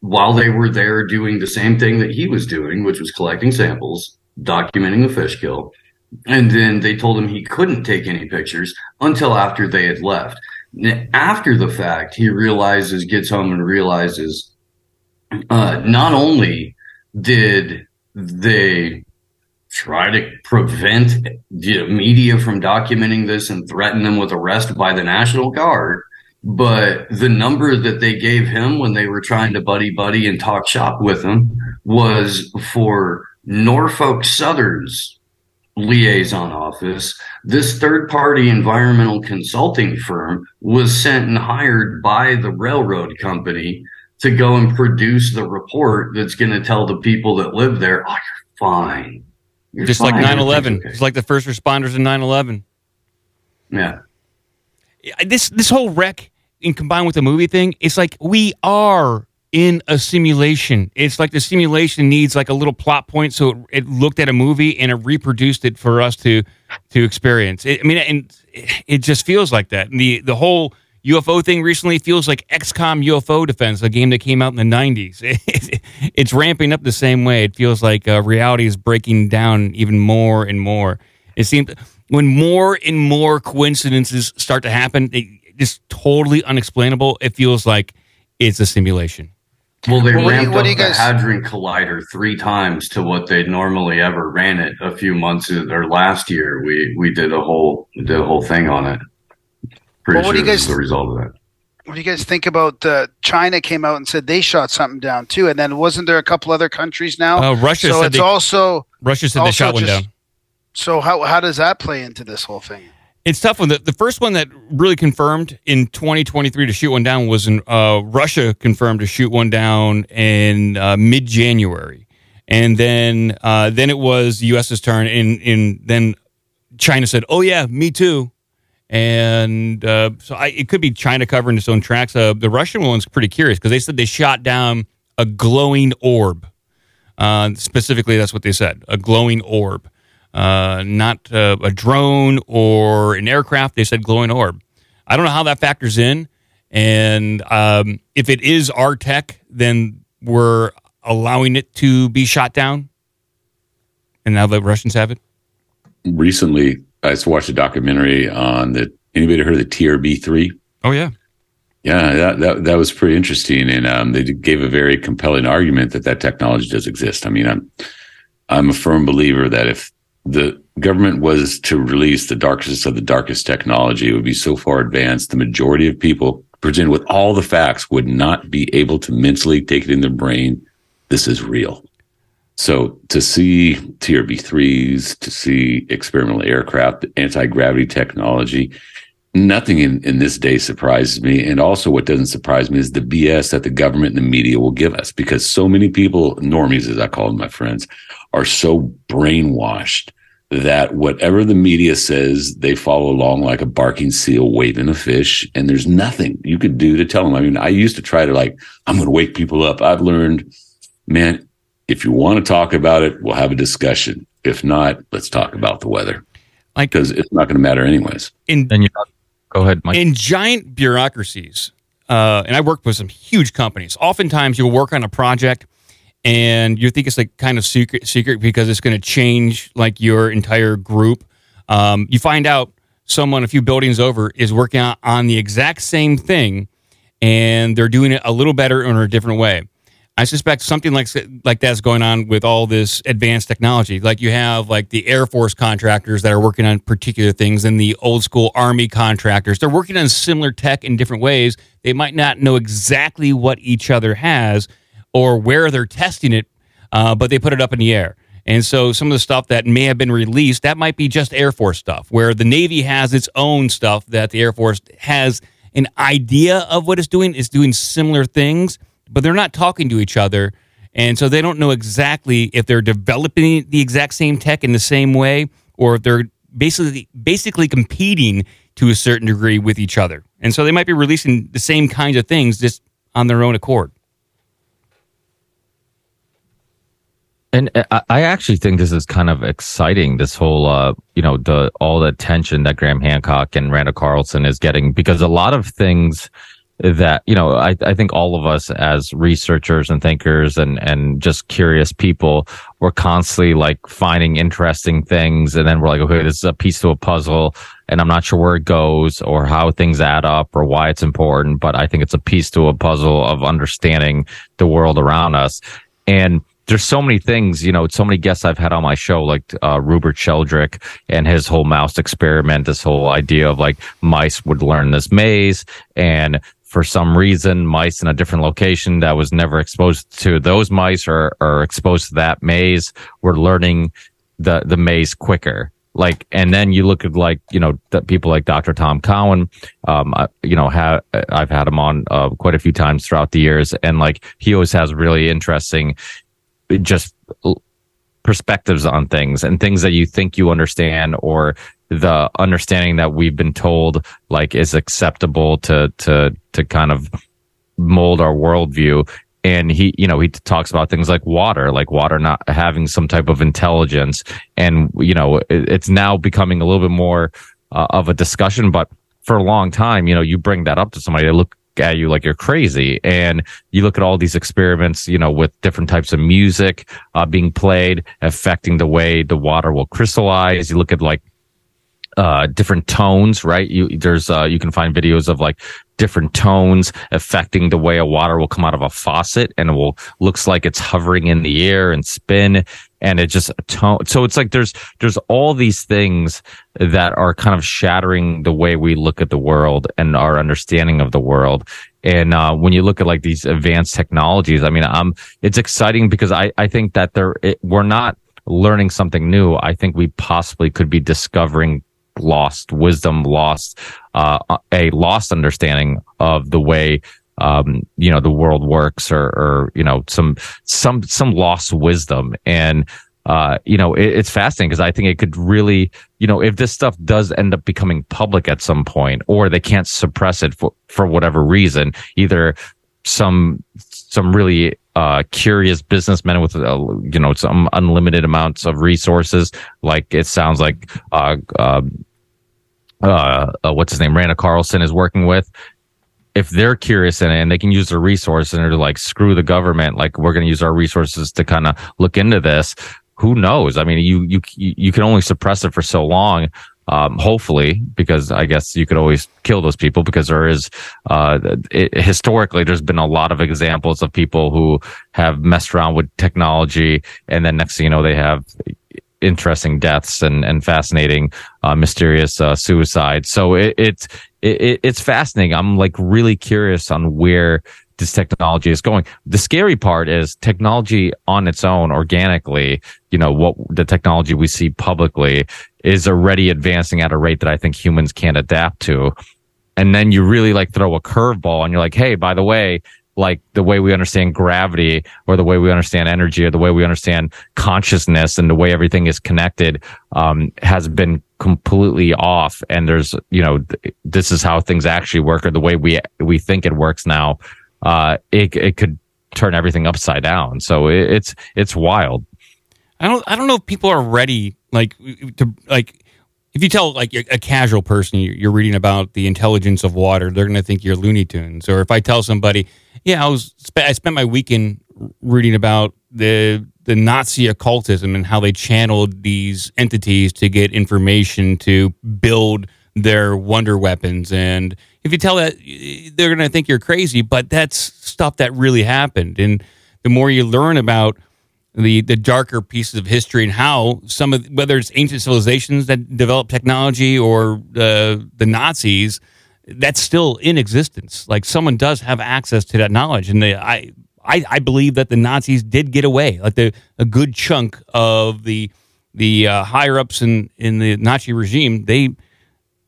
while they were there doing the same thing that he was doing, which was collecting samples, documenting the fish kill. And then they told him he couldn't take any pictures until after they had left. After the fact, he realizes, gets home and realizes uh, not only did they try to prevent the media from documenting this and threaten them with arrest by the National Guard, but the number that they gave him when they were trying to buddy buddy and talk shop with him was for Norfolk Southern's liaison office. This third party environmental consulting firm was sent and hired by the railroad company to go and produce the report that's going to tell the people that live there, oh, you're fine. You're Just like fine. 9 11. Okay." It's like the first responders in 9 11. yeah. This, this whole wreck, in combined with the movie thing, it's like we are in a simulation. It's like the simulation needs like a little plot point, so it, it looked at a movie and it reproduced it for us to to experience. It, I mean, and it just feels like that. And the the whole UFO thing recently feels like XCOM UFO Defense, a game that came out in the '90s. *laughs* it's ramping up the same way. It feels like uh, reality is breaking down even more and more. It seems when more and more coincidences start to happen, it, just totally unexplainable. It feels like it's a simulation. Well, they Well, what do you- ramped what up do you the Hadron Collider three times to what they normally ever ran it a few months or last year. We we did a whole did a whole thing on it. Pretty Well, what do sure you guys- the result of that. What do you guys think about uh, China came out and said they shot something down too? And then wasn't there a couple other countries now? Uh, Russia so said it's they, also Russia said they shot one just- down. So how how does that play into this whole thing? It's tough one. The, the first one that really confirmed in 2023 to shoot one down was in uh, Russia confirmed to shoot one down in uh, mid January, and then uh, then it was the U.S.'s turn. In in then China said, "Oh yeah, me too," and uh, so I, it could be China covering its own tracks. Uh, the Russian one's pretty curious because they said they shot down a glowing orb. Uh, specifically, that's what they said a glowing orb, uh, not uh, a drone or an aircraft. They said glowing orb. I don't know how that factors in. And um, if it is our tech, then we're allowing it to be shot down. And now the Russians have it. Recently, I just watched a documentary on the. Anybody heard of the TRB three? Oh, yeah. Yeah, that, that that was pretty interesting, and um, they gave a very compelling argument that that technology does exist. I mean, I'm I'm a firm believer that if the government was to release the darkest of the darkest technology, it would be so far advanced, the majority of people presented with all the facts would not be able to mentally take it in their brain. This is real. So to see TRB threes, to see experimental aircraft, anti gravity technology, nothing in, in this day surprises me. And also, what doesn't surprise me is the BS that the government and the media will give us because so many people, normies, as I call them, my friends, are so brainwashed that whatever the media says, they follow along like a barking seal waving a fish. And there's nothing you could do to tell them. I mean, I used to try to like, I'm going to wake people up. I've learned, man, if you want to talk about it, we'll have a discussion. If not, let's talk about the weather Like because it's not going to matter anyways. in And you go ahead, Mike. in giant bureaucracies, uh, and I worked with some huge companies. Oftentimes, you'll work on a project, and you think it's like kind of secret, secret because it's going to change like your entire group. Um, you find out someone a few buildings over is working on, on the exact same thing, and they're doing it a little better or in a different way. I suspect something like like that's going on with all this advanced technology. Like you have like the Air Force contractors that are working on particular things, and the old school Army contractors. They're working on similar tech in different ways. They might not know exactly what each other has or where they're testing it, uh, but they put it up in the air. And so some of the stuff that may have been released, that might be just Air Force stuff, where the Navy has its own stuff that the Air Force has an idea of what it's doing, is doing similar things, but they're not talking to each other. And so they don't know exactly if they're developing the exact same tech in the same way or if they're basically basically competing to a certain degree with each other. And so they might be releasing the same kinds of things just on their own accord. And uh, I actually think this is kind of exciting. This whole, uh, you know, the all the attention that Graham Hancock and Randall Carlson is getting because a lot of things that you know, I, I think all of us as researchers and thinkers and and just curious people, we're constantly like finding interesting things, and then we're like, okay, this is a piece to a puzzle, and I'm not sure where it goes or how things add up or why it's important, but I think it's a piece to a puzzle of understanding the world around us, and there's so many things, you know, so many guests I've had on my show, like uh, Rupert Sheldrake and his whole mouse experiment, this whole idea of like mice would learn this maze. And for some reason, mice in a different location that was never exposed to those mice or, or exposed to that maze were learning the, the maze quicker. Like, and then you look at like, you know, the people like Dr. Tom Cowan, um, I, you know, have, I've had him on, uh, quite a few times throughout the years. And like, he always has really interesting, just perspectives on things and things that you think you understand or the understanding that we've been told like is acceptable to to to kind of mold our worldview and he, you know, he talks about things like water, like water not having some type of intelligence. And, you know, it, it's now becoming a little bit more uh, of a discussion, but for a long time, you know, you bring that up to somebody, they look at you like you're crazy. And you look at all these experiments, you know, with different types of music uh, being played, affecting the way the water will crystallize. You look at like uh, different tones, right? You there's uh, you can find videos of like different tones affecting the way a water will come out of a faucet, and it will looks like it's hovering in the air and spin, and it just tone. So it's like there's there's all these things that are kind of shattering the way we look at the world and our understanding of the world. And uh, when you look at like these advanced technologies, I mean, um, it's exciting because I I think that there it, we're not learning something new. I think we possibly could be discovering lost wisdom, lost uh, a lost understanding of the way um, you know the world works, or, or you know some some some lost wisdom and. Uh, you know, it, it's fascinating because I think it could really, you know, if this stuff does end up becoming public at some point, or they can't suppress it for, for whatever reason, either some some really uh, curious businessmen with uh, you know some unlimited amounts of resources, like it sounds like uh, um, uh, uh, what's his name, Randall Carlson is working with, if they're curious in it and they can use their resources and they're like, screw the government, like we're going to use our resources to kind of look into this. Who knows? I mean, you, you, you can only suppress it for so long. Um, hopefully, because I guess you could always kill those people because there is, uh, it, historically, there's been a lot of examples of people who have messed around with technology and then next thing you know, they have interesting deaths and, and fascinating, uh, mysterious, uh, suicide. So it, it's, it, it's fascinating. I'm like really curious on where this technology is going. The scary part is technology on its own, organically, you know, what the technology we see publicly is already advancing at a rate that I think humans can't adapt to. And then you really like throw a curveball and you're like, Hey, by the way, like the way we understand gravity or the way we understand energy or the way we understand consciousness and the way everything is connected um, has been completely off. And there's you know th- this is how things actually work or the way we we think it works now. Uh, it, it could turn everything upside down. So it, it's it's wild. I don't i don't know if people are ready like to like if you tell like a casual person you're reading about the intelligence of water, they're going to think you're Looney Tunes. Or if I tell somebody, yeah, I was I spent my weekend reading about the the Nazi occultism and how they channeled these entities to get information to build their wonder weapons. And if you tell that, they're going to think you're crazy. But that's stuff that really happened. And the more you learn about the the darker pieces of history and how some of whether it's ancient civilizations that developed technology or uh, the Nazis, that's still in existence. Like someone does have access to that knowledge, and they, I, I I believe that the Nazis did get away. Like the a good chunk of the the uh, higher ups in in the Nazi regime, they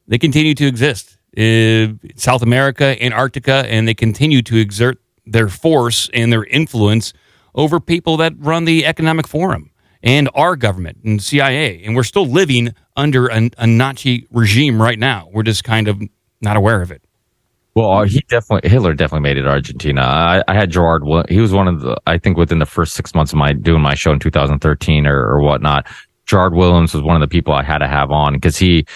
they continue to exist. Uh, South America, Antarctica, and they continue to exert their force and their influence over people that run the Economic Forum and our government and CIA. And we're still living under a, a Nazi regime right now. We're just kind of not aware of it. Well, uh, he definitely Hitler definitely made it Argentina. I, I had Gerrard. He was one of the. I think within the first six months of my doing my show in 2013 or, or whatnot, Gerrard Williams was one of the people I had to have on because he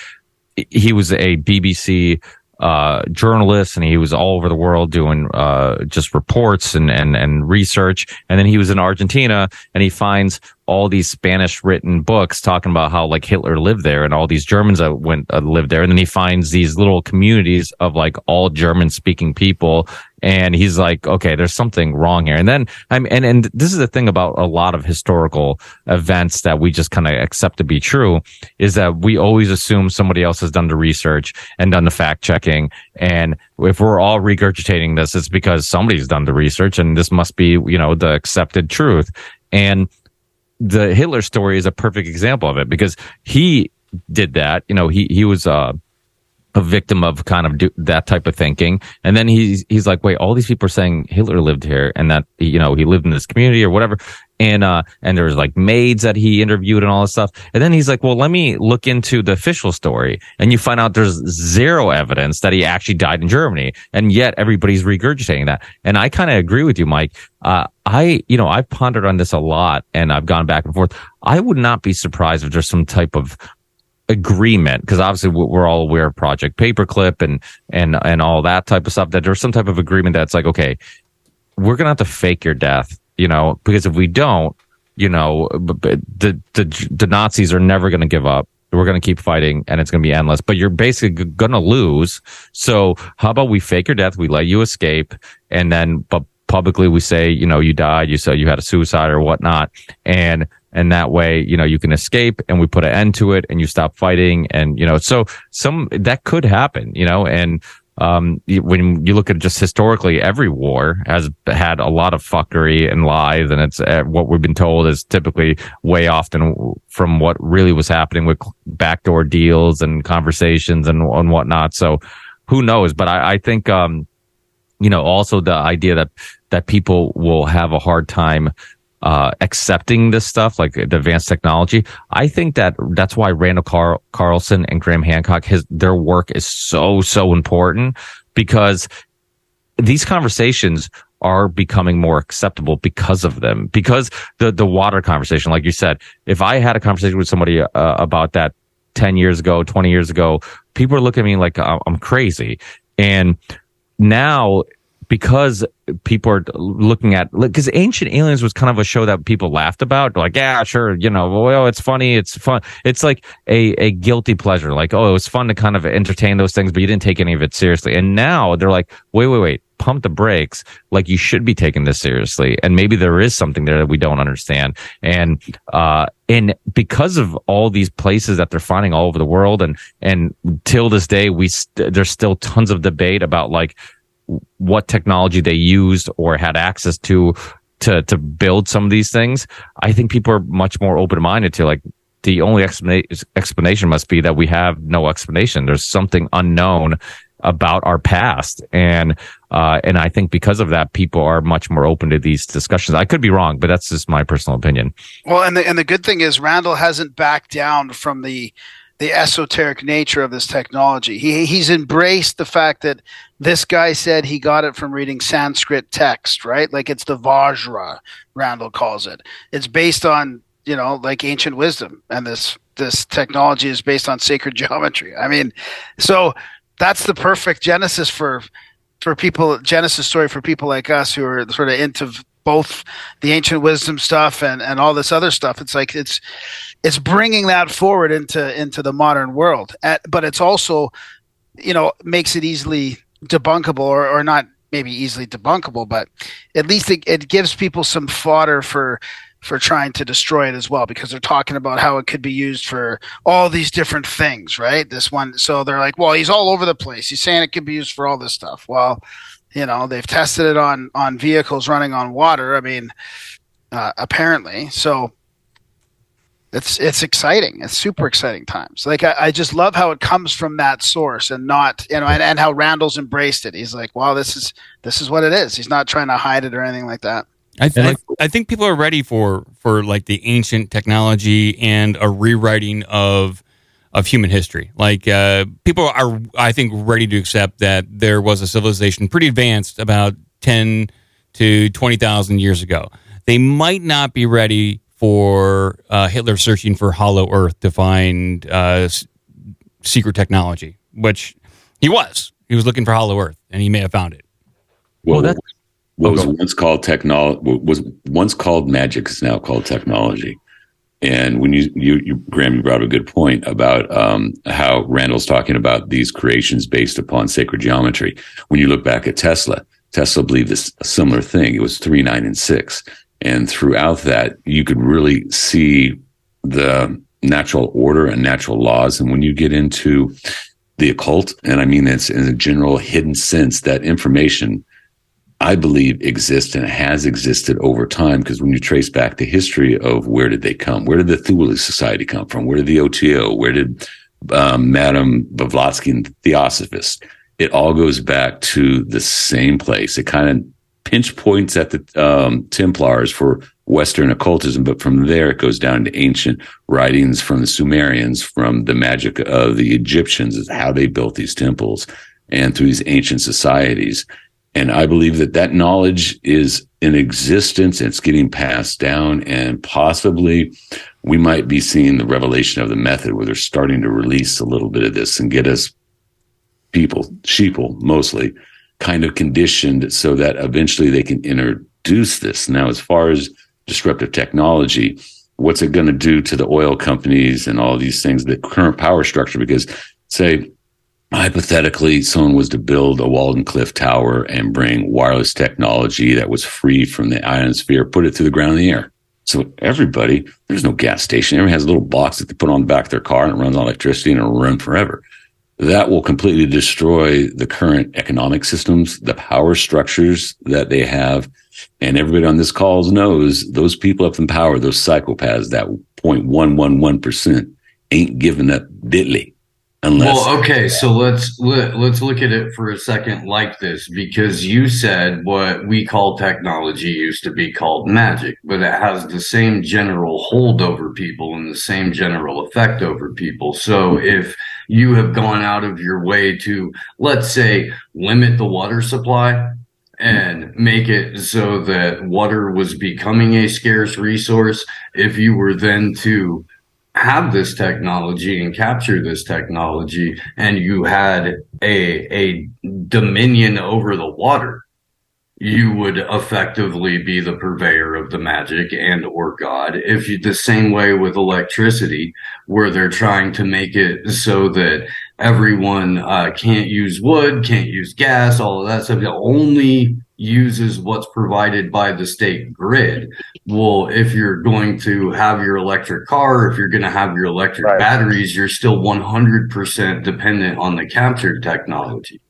he was a BBC uh, journalist and he was all over the world doing uh, just reports and, and, and research. And then he was in Argentina and he finds all these Spanish written books talking about how like Hitler lived there and all these Germans that went uh, lived there. And then he finds these little communities of like all German speaking people. And he's like, okay, there's something wrong here. And then I'm, and, and this is the thing about a lot of historical events that we just kind of accept to be true is that we always assume somebody else has done the research and done the fact checking. And if we're all regurgitating this, it's because somebody's done the research and this must be, you know, the accepted truth. And the Hitler story is a perfect example of it because he did that. You know, he he was uh, a victim of kind of do, that type of thinking, and then he's he's like, wait, all these people are saying Hitler lived here and that you know he lived in this community or whatever, and uh and there's like maids that he interviewed and all this stuff. And then he's like well let me look into the official story. And you find out there's zero evidence that he actually died in germany. And yet everybody's regurgitating that. And i kind of agree with you mike. Uh i you know i've pondered on this a lot and i've gone back and forth. I would not be surprised if there's some type of agreement because obviously we're all aware of project paperclip and and and all that type of stuff that there's some type of agreement that's like okay we're gonna have to fake your death you know, because if we don't, you know, the the the Nazis are never going to give up. We're going to keep fighting, and it's going to be endless. But you're basically going to lose. So how about we fake your death? We let you escape, and then but publicly we say, you know, you died. You said you had a suicide or whatnot, and and that way, you know, you can escape, and we put an end to it, and you stop fighting, and you know, so some that could happen, you know, and um, when you look at just historically, every war has had a lot of fuckery and lies, and it's uh, what we've been told is typically way often from what really was happening with backdoor deals and conversations and, and whatnot. So who knows? But I, I think, um, you know, also the idea that that people will have a hard time uh, accepting this stuff, like the advanced technology. I think that that's why Randall Car- Carlson and Graham Hancock, his, their work is so, so important because these conversations are becoming more acceptable because of them. Because the, the water conversation, like you said, if I had a conversation with somebody uh, about that 10 years ago, 20 years ago, people are looking at me like I'm crazy. And now because people are looking at because ancient aliens was kind of a show that people laughed about. Like yeah sure you know well it's funny it's fun. It's like a, a guilty pleasure. Like oh it was fun to kind of entertain those things but you didn't take any of it seriously. And now they're like wait wait wait pump the brakes. Like you should be taking this seriously. And maybe there is something there that we don't understand. And uh and because of all these places that they're finding all over the world and and till this day we st- there's still tons of debate about like what technology they used or had access to to to build some of these things, I think people are much more open minded to like the only explanation explanation must be that we have no explanation. There's something unknown about our past, and uh, and I think because of that, people are much more open to these discussions. I could be wrong, but that's just my personal opinion. Well, and the and the good thing is Randall hasn't backed down from the the esoteric nature of this technology. He he's embraced the fact that this guy said he got it from reading Sanskrit text, right? Like it's the Vajra, Randall calls it. It's based on, you know, like ancient wisdom and this this technology is based on sacred *laughs* geometry. I mean, so that's the perfect genesis for for people genesis story for people like us who are sort of into both the ancient wisdom stuff and and all this other stuff. It's like it's it's bringing that forward into into the modern world, At, but it's also you know makes it easily debunkable or, or not maybe easily debunkable, but at least it, it gives people some fodder for for trying to destroy it as well because they're talking about how it could be used for all these different things, right? This one, so they're like, well, he's all over the place. He's saying it could be used for all this stuff. Well, you know, they've tested it on on vehicles running on water. I mean, uh, apparently, so it's it's exciting. It's super exciting times. Like I, I, just love how it comes from that source and not you know, and, and how Randall's embraced it. He's like, wow, this is this is what it is. He's not trying to hide it or anything like that. I, th- I, I think people are ready for for like the ancient technology and a rewriting of of human history. Like uh, people are, I think, ready to accept that there was a civilization pretty advanced about ten to twenty thousand years ago. They might not be ready for uh, Hitler searching for Hollow Earth to find uh, s- secret technology, which he was. He was looking for Hollow Earth, and he may have found it. Well, well what was once called technology was once called magic is now called technology. And when you, you, you Graham, you brought a good point about um, how Randall's talking about these creations based upon sacred geometry. When you look back at Tesla, Tesla believed this a similar thing. It was three, nine, and six. And throughout that, you could really see the natural order and natural laws. And when you get into the occult, and I mean it's in a general hidden sense, that information I believe exists and has existed over time because when you trace back the history of where did they come, where did the Thule Society come from, where did the OTO, where did um, Madame Blavatsky and the Theosophist, it all goes back to the same place. It kind of pinch points at the um, Templars for Western occultism, but from there it goes down to ancient writings from the Sumerians, from the magic of the Egyptians, is how they built these temples, and through these ancient societies. And I believe that that knowledge is in existence. It's getting passed down, and possibly we might be seeing the revelation of the method where they're starting to release a little bit of this and get us people, sheeple mostly, kind of conditioned so that eventually they can introduce this. Now, as far as disruptive technology, what's it going to do to the oil companies and all these things, the current power structure? Because, say, hypothetically, someone was to build a Wardenclyffe Tower and bring wireless technology that was free from the ionosphere, put it through the ground in the air. So everybody, there's no gas station. Everyone has a little box that they put on the back of their car and it runs on electricity and it'll run forever. That will completely destroy the current economic systems, the power structures that they have. And everybody on this call knows those people up in power, those psychopaths, that 0.111% ain't giving up diddly. Unless well, okay, so let's let, let's look at it for a second like this because you said what we call technology used to be called magic, but it has the same general hold over people and the same general effect over people. So if you have gone out of your way to let's say limit the water supply and make it so that water was becoming a scarce resource, if you were then to have this technology and capture this technology and you had a a dominion over the water you would effectively be the purveyor of the magic and or god if you the same way with electricity where they're trying to make it so that everyone uh, can't use wood can't use gas all of that stuff It only uses what's provided by the state grid. Well, if you're going to have your electric car, if you're going to have your electric right. batteries, you're still 100% dependent on the captured technology.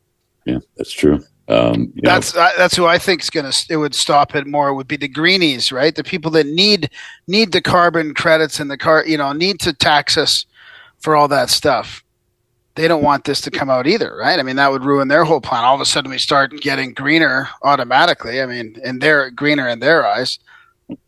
Yeah, that's true. Um, that's uh, that's who I think is going to it would stop it more would be the greenies, right? The people that need need the carbon credits and the car, you know, need to tax us for all that stuff they don't want this to come out either, right? I mean, that would ruin their whole plan. All of a sudden, we start getting greener automatically. I mean, and they're greener in their eyes.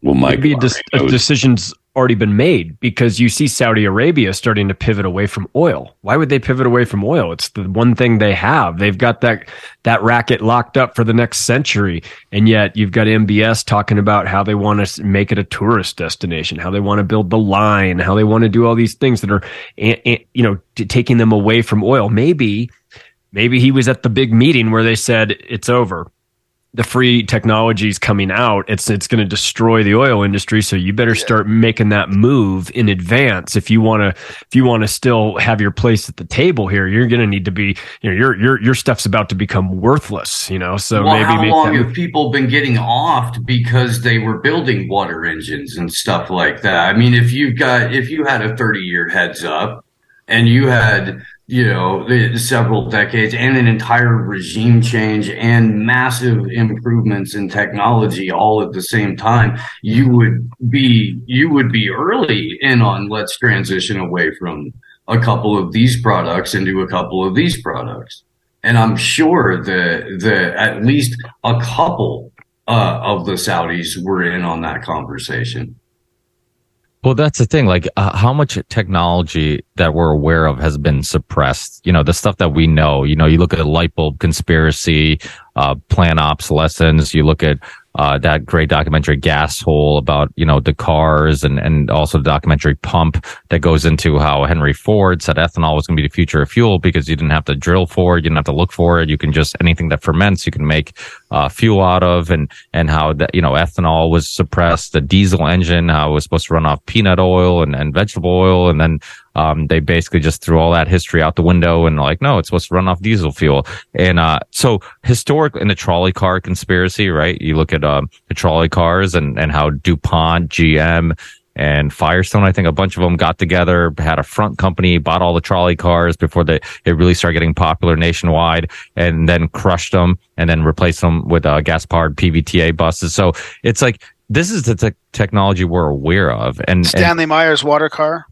Well, maybe a, a decision's already been made because you see Saudi Arabia starting to pivot away from oil. Why would they pivot away from oil? It's the one thing they have. They've got that that racket locked up for the next century, and yet you've got MBS talking about how they want to make it a tourist destination, how they want to build the line, how they want to do all these things that are, you know, taking them away from oil. Maybe, maybe he was at the big meeting where they said it's over the free technologies coming out, it's it's going to destroy the oil industry. So you better start making that move in advance if you want to if you want to still have your place at the table here. You're going to need to be you know your your your stuff's about to become worthless. You know, so well, maybe how long have people been getting offed because they were building water engines and stuff like that? I mean, if you've got if you had a 30 year heads up and you had you know, several decades and an entire regime change and massive improvements in technology all at the same time, you would be, you would be early in on let's transition away from a couple of these products into a couple of these products. And I'm sure that, that at least a couple uh, of the Saudis were in on that conversation. Well, that's the thing. Like, uh, how much technology that we're aware of has been suppressed? You know, the stuff that we know. You know, you look at the light bulb conspiracy, uh, plan obsolescence. You look at uh, that great documentary Gas Hole about, you know, the cars and, and also the documentary Pump that goes into how Henry Ford said ethanol was going to be the future of fuel because you didn't have to drill for it. You didn't have to look for it. You can just, anything that ferments, you can make, uh, fuel out of and, and how that, you know, ethanol was suppressed, the diesel engine, how it was supposed to run off peanut oil and, and vegetable oil. And then, um, they basically just threw all that history out the window and like, no, it's supposed to run off diesel fuel. And, uh, so historic in the trolley car conspiracy, right? You look at, um, the trolley cars and, and how DuPont, GM, and Firestone, I think a bunch of them got together, had a front company, bought all the trolley cars before they, it really started getting popular nationwide and then crushed them and then replaced them with uh, gas powered PVTA buses. So it's like, this is the te- technology we're aware of. And Stanley and, Meyer's water car.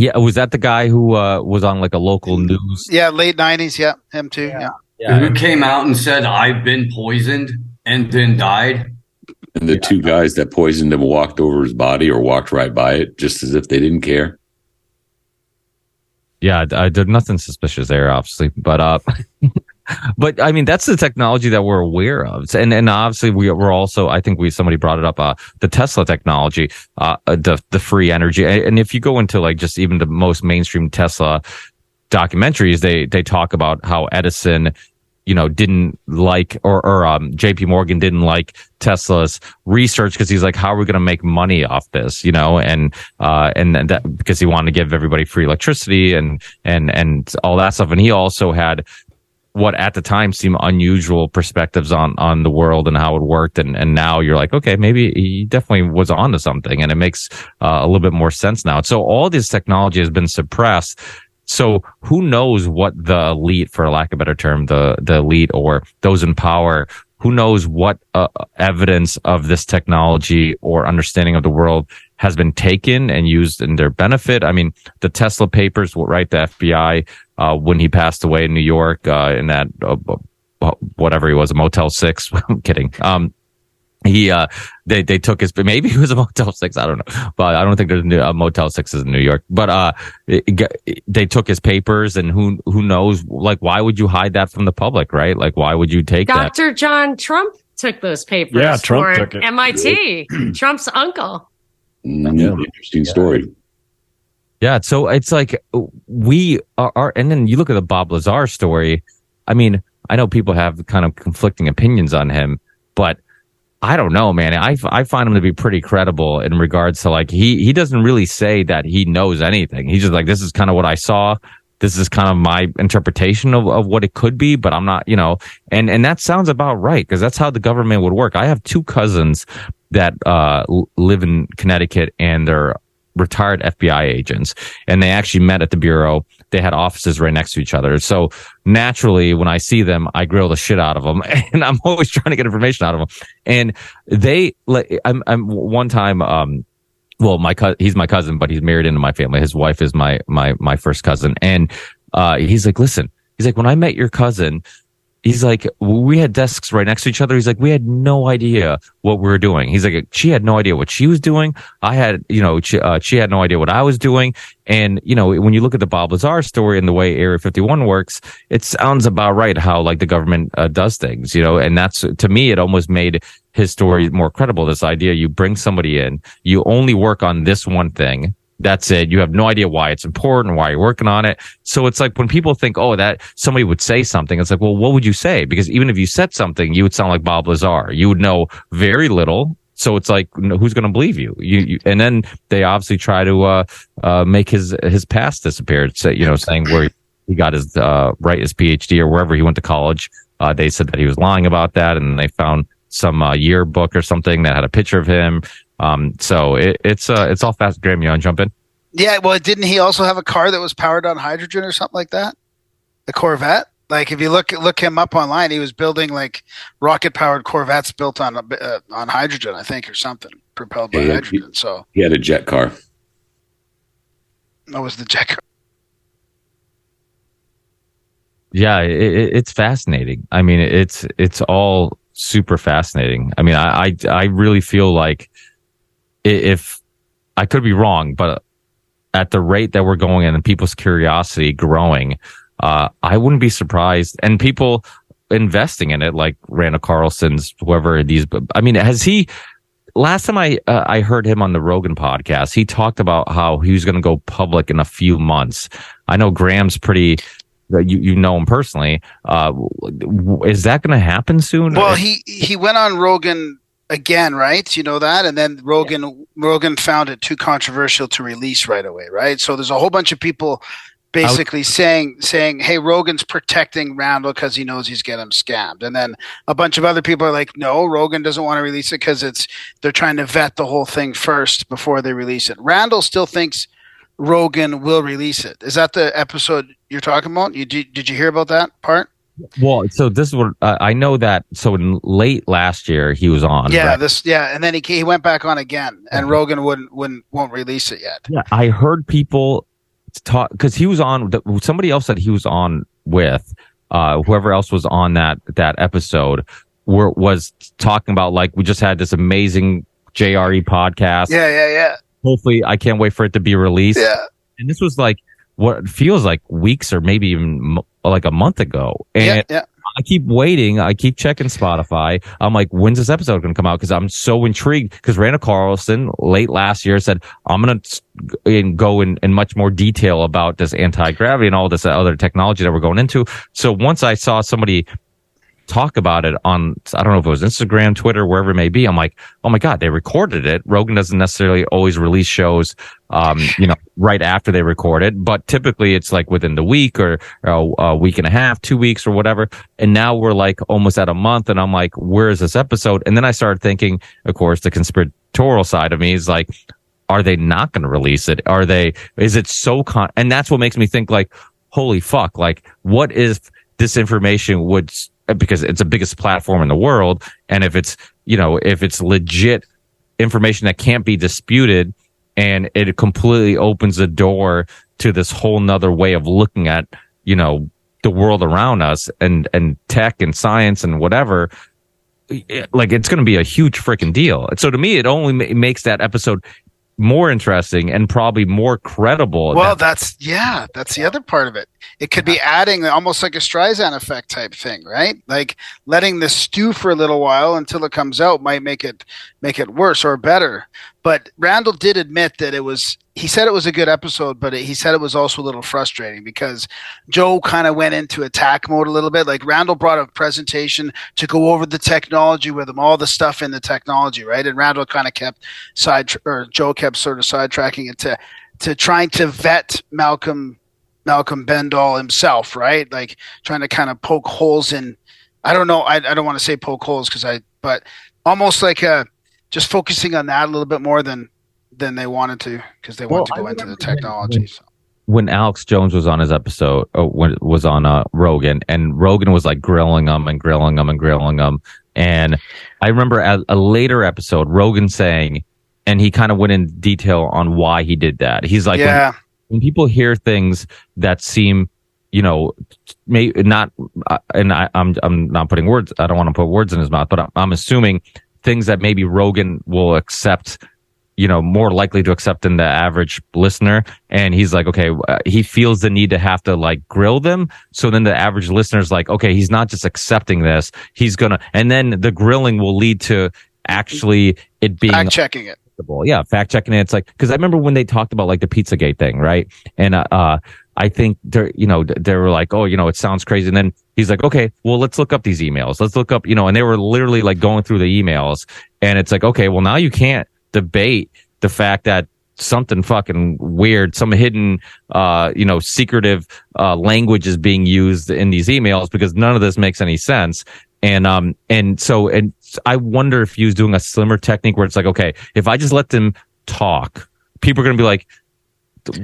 Yeah, was that the guy who uh, was on like a local news? Yeah, late nineties. Yeah, him too. Yeah. yeah. Who came out and said, "I've been poisoned." and then died. And the two guys that poisoned him walked over his body or walked right by it, just as if they didn't care. Yeah, I, I did nothing suspicious there, obviously, but uh, *laughs* but I mean that's the technology that we're aware of, and and obviously we we're also I think we somebody brought it up uh the Tesla technology, uh the the free energy, and if you go into like just even the most mainstream Tesla documentaries, they they talk about how Edison you know, didn't like or, or um, JP Morgan didn't like Tesla's research because he's like, how are we going to make money off this? You know, and, uh, and that because he wanted to give everybody free electricity and, and, and all that stuff. And he also had what at the time seemed unusual perspectives on, on the world and how it worked. And, and now you're like, okay, maybe he definitely was onto something and it makes uh, a little bit more sense now. So all this technology has been suppressed so who knows what the elite, for lack of a better term, the, the elite or those in power, who knows what uh, evidence of this technology or understanding of the world has been taken and used in their benefit. I mean, the Tesla papers, right? The FBI, uh, when he passed away in New York, uh, in that, uh, whatever he was, a Motel 6. *laughs* I'm kidding. Um, he uh they they took his maybe it was a *laughs* motel 6 i don't know but i don't think there's a motel 6 in new york but uh it, they took his papers and who who knows like why would you hide that from the public right like why would you take dr that? john trump took those papers yeah trump took it mit trump's uncle mm, yeah. interesting story yeah so it's like we are, are and then you look at the bob lazar story i mean i know people have kind of conflicting opinions on him but I don't know, man. I, I find him to be pretty credible in regards to like, he, he doesn't really say that he knows anything. He's just like, this is kind of what I saw. This is kind of my interpretation of, of what it could be, but I'm not, you know, and, and that sounds about right because that's how the government would work. I have two cousins that, uh, live in Connecticut and they're retired FBI agents and they actually met at the bureau. They had offices right next to each other. So naturally, when I see them, I grill the shit out of them *laughs* and I'm always trying to get information out of them. And they, I'm, I'm one time, um, well, my cousin, he's my cousin, but he's married into my family. His wife is my, my, my first cousin. And, uh, he's like, listen, he's like, when I met your cousin, he's like, we had desks right next to each other. He's like, we had no idea what we were doing. He's like, she had no idea what she was doing. I had, you know, she, uh, she had no idea what I was doing. And, you know, when you look at the Bob Lazar story and the way Area 51 works, it sounds about right how like the government uh, does things, you know, and that's to me, it almost made his story more credible. This idea you bring somebody in, you only work on this one thing that's it. You have no idea why it's important, why you're working on it. So it's like when people think, oh, that somebody would say something, it's like, well, what would you say? Because even if you said something, you would sound like Bob Lazar. You would know very little. So it's like, who's going to believe you? You, you? And then they obviously try to, uh, uh, make his, his past disappear. Say, you know, saying where he got his, uh, right, his PhD or wherever he went to college. Uh, they said that he was lying about that and they found some, uh, yearbook or something that had a picture of him um, so it, it's uh, it's all fast. Graham, you want to jump in? Yeah, well, didn't he also have a car that was powered on hydrogen or something like that? The Corvette. Like if you look look him up online, he was building like rocket powered Corvettes built on uh, on hydrogen, I think, or something, propelled by yeah, hydrogen. He, so he had a jet car. That was the jet car. Yeah, it, it's fascinating. I mean, it's it's all super fascinating. I mean, I, I I really feel like if I could be wrong, but at the rate that we're going and people's curiosity growing, uh, I wouldn't be surprised. And people investing in it, like Randall Carlson's, whoever these, I mean, has he, last time I, uh, I heard him on the Rogan podcast, he talked about how he was going to go public in a few months. I know Graham's pretty, uh, you you know him personally. Uh, is that going to happen soon? Well, he he went on Rogan again, right? You know that, and then Rogan yeah. Rogan found it too controversial to release right away, right? So there's a whole bunch of people basically saying saying, "Hey, Rogan's protecting Randall because he knows he's getting scammed," and then a bunch of other people are like, "No, Rogan doesn't want to release it because it's they're trying to vet the whole thing first before they release it." Randall still thinks Rogan will release it. Is that the episode you're talking about? You did, did you hear about that part? Well, so this is what uh, I know that. So in late last year, he was on. Yeah, right? this. Yeah, and then he he went back on again, and mm-hmm. Rogan wouldn't wouldn't won't release it yet. Yeah, I heard people talk because he was on. Somebody else that he was on with. Uh, whoever else was on that that episode were was talking about like we just had this amazing JRE podcast. Yeah, yeah, yeah. Hopefully, I can't wait for it to be released. Yeah. And this was like what feels like weeks or maybe even like a month ago. And Yeah, yeah. I keep waiting. I keep checking Spotify. I'm like, when's this episode going to come out? Because I'm so intrigued. Because Randall Carlson late last year said, I'm going to go in, in much more detail about this anti gravity and all this other technology that we're going into. So once I saw somebody talk about it on, I don't know if it was Instagram, Twitter, wherever it may be. I'm like, oh my God, they recorded it. Rogan doesn't necessarily always release shows, um, you know, right after they record it, but typically it's like within the week or, or a week and a half, two weeks or whatever. And now we're like almost at a month and I'm like, where is this episode? And then I started thinking, of course, the conspiratorial side of me is like, are they not going to release it? Are they, is it so con, and that's what makes me think like, holy fuck, like what if this information would, Uh, because it's the biggest platform in the world. And if it's, you know, if it's legit information that can't be disputed and it completely opens the door to this whole nother way of looking at, you know, the world around us and, and tech and science and whatever, like it's going to be a huge freaking deal. So to me, it only ma- makes that episode more interesting and probably more credible. Well, that's yeah, that's the other part of it. It could be adding almost like a Streisand effect type thing, right? Like letting this stew for a little while until it comes out might make it make it worse or better. But Randall did admit that it was. He said it was a good episode, but he said it was also a little frustrating because Joe kind of went into attack mode a little bit. Like Randall brought a presentation to go over the technology with him, all the stuff in the technology, right? And Randall kind of kept side or Joe kept sort of sidetracking it to to trying to vet Malcolm Malcolm Bendall himself, right? Like trying to kind of poke holes in. I don't know. I, I don't want to say poke holes because I, but almost like a just focusing on that a little bit more than than they wanted to because they Well, wanted to go into the technology. So. when Alex Jones was on his episode, uh, when was on uh, Rogan, and Rogan was like grilling him and grilling him and grilling him. And I remember a, a later episode, Rogan saying, and he kind of went in detail on why he did that. He's like, when, yeah, when people hear things that seem, you know, may not, uh, and I, I'm I'm not putting words. I don't want to put words in his mouth, but I'm, I'm assuming things that maybe Rogan will accept you know, more likely to accept than the average listener. And he's like, okay, uh, he feels the need to have to like grill them. So then the average listener's like, okay, he's not just accepting this. He's to, and then the grilling will lead to actually it being fact checking it. Acceptable. Yeah, fact checking it. It's like because I remember when they talked about like the Pizzagate thing, right? And uh, uh I think they're you know they were like, oh, you know, it sounds crazy. And then he's like, okay, well, let's look up these emails. Let's look up, you know, and they were literally like going through the emails, and it's like, okay, well, now you can't debate the fact that something fucking weird, some hidden, uh, you know, secretive, uh, language is being used in these emails because none of this makes any sense. And, um, and so, and I wonder if he was doing a slimmer technique where it's like, okay, if I just let them talk, people are going to be like,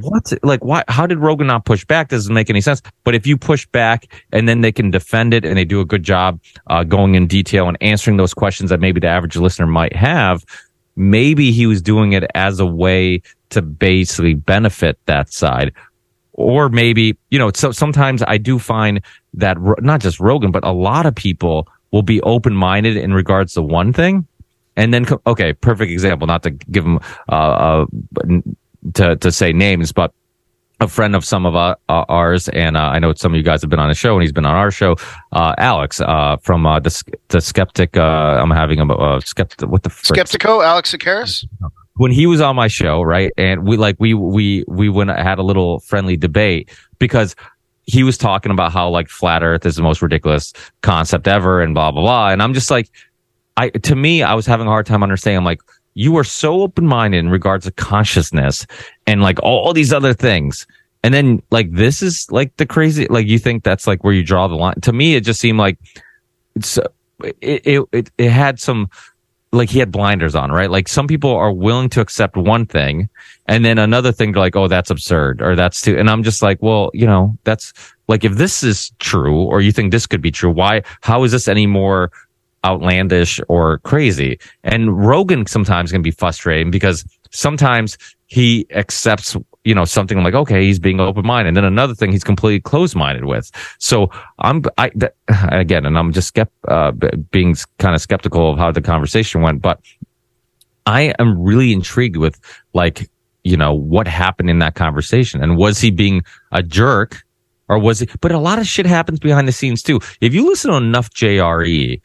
what? Like, why? How did Rogan not push back? Doesn't make any sense. But if you push back and then they can defend it and they do a good job, uh, going in detail and answering those questions that maybe the average listener might have, maybe he was doing it as a way to basically benefit that side. Or maybe, you know, so sometimes I do find that not just Rogan, but a lot of people will be open minded in regards to one thing. And then, okay, perfect example, not to give them, uh, uh, to, to say names, but a friend of some of ours, and uh, I know some of you guys have been on a show, and he's been on our show. Uh, Alex uh, from uh, the the skeptic. Uh, I'm having a uh, skeptic. What the frick? Skeptico, Alex Tsakiris. when he was on my show, right? And we like we we we went had a little friendly debate because he was talking about how like flat Earth is the most ridiculous concept ever, and blah blah blah. And I'm just like, I to me, I was having a hard time understanding. I'm like, you are so open minded in regards to consciousness and like all these other things. And then like this is like the crazy like you think that's like where you draw the line. To me, it just seemed like it's it it it, it had some like he had blinders on, right? Like some people are willing to accept one thing and then another thing to like, oh, that's absurd or that's too. And I'm just like, well, you know, that's like, if this is true or you think this could be true, why, how is this any more outlandish or crazy? And Rogan sometimes can be frustrating because sometimes he accepts, you know, something like, okay, he's being open minded. And then another thing he's completely closed minded with. So I'm, I, th- *sighs* again, and I'm just skept, uh, being kind of skeptical of how the conversation went, but I am really intrigued with like, you know, what happened in that conversation and was he being a jerk or was it? But a lot of shit happens behind the scenes too. If you listen to enough JRE,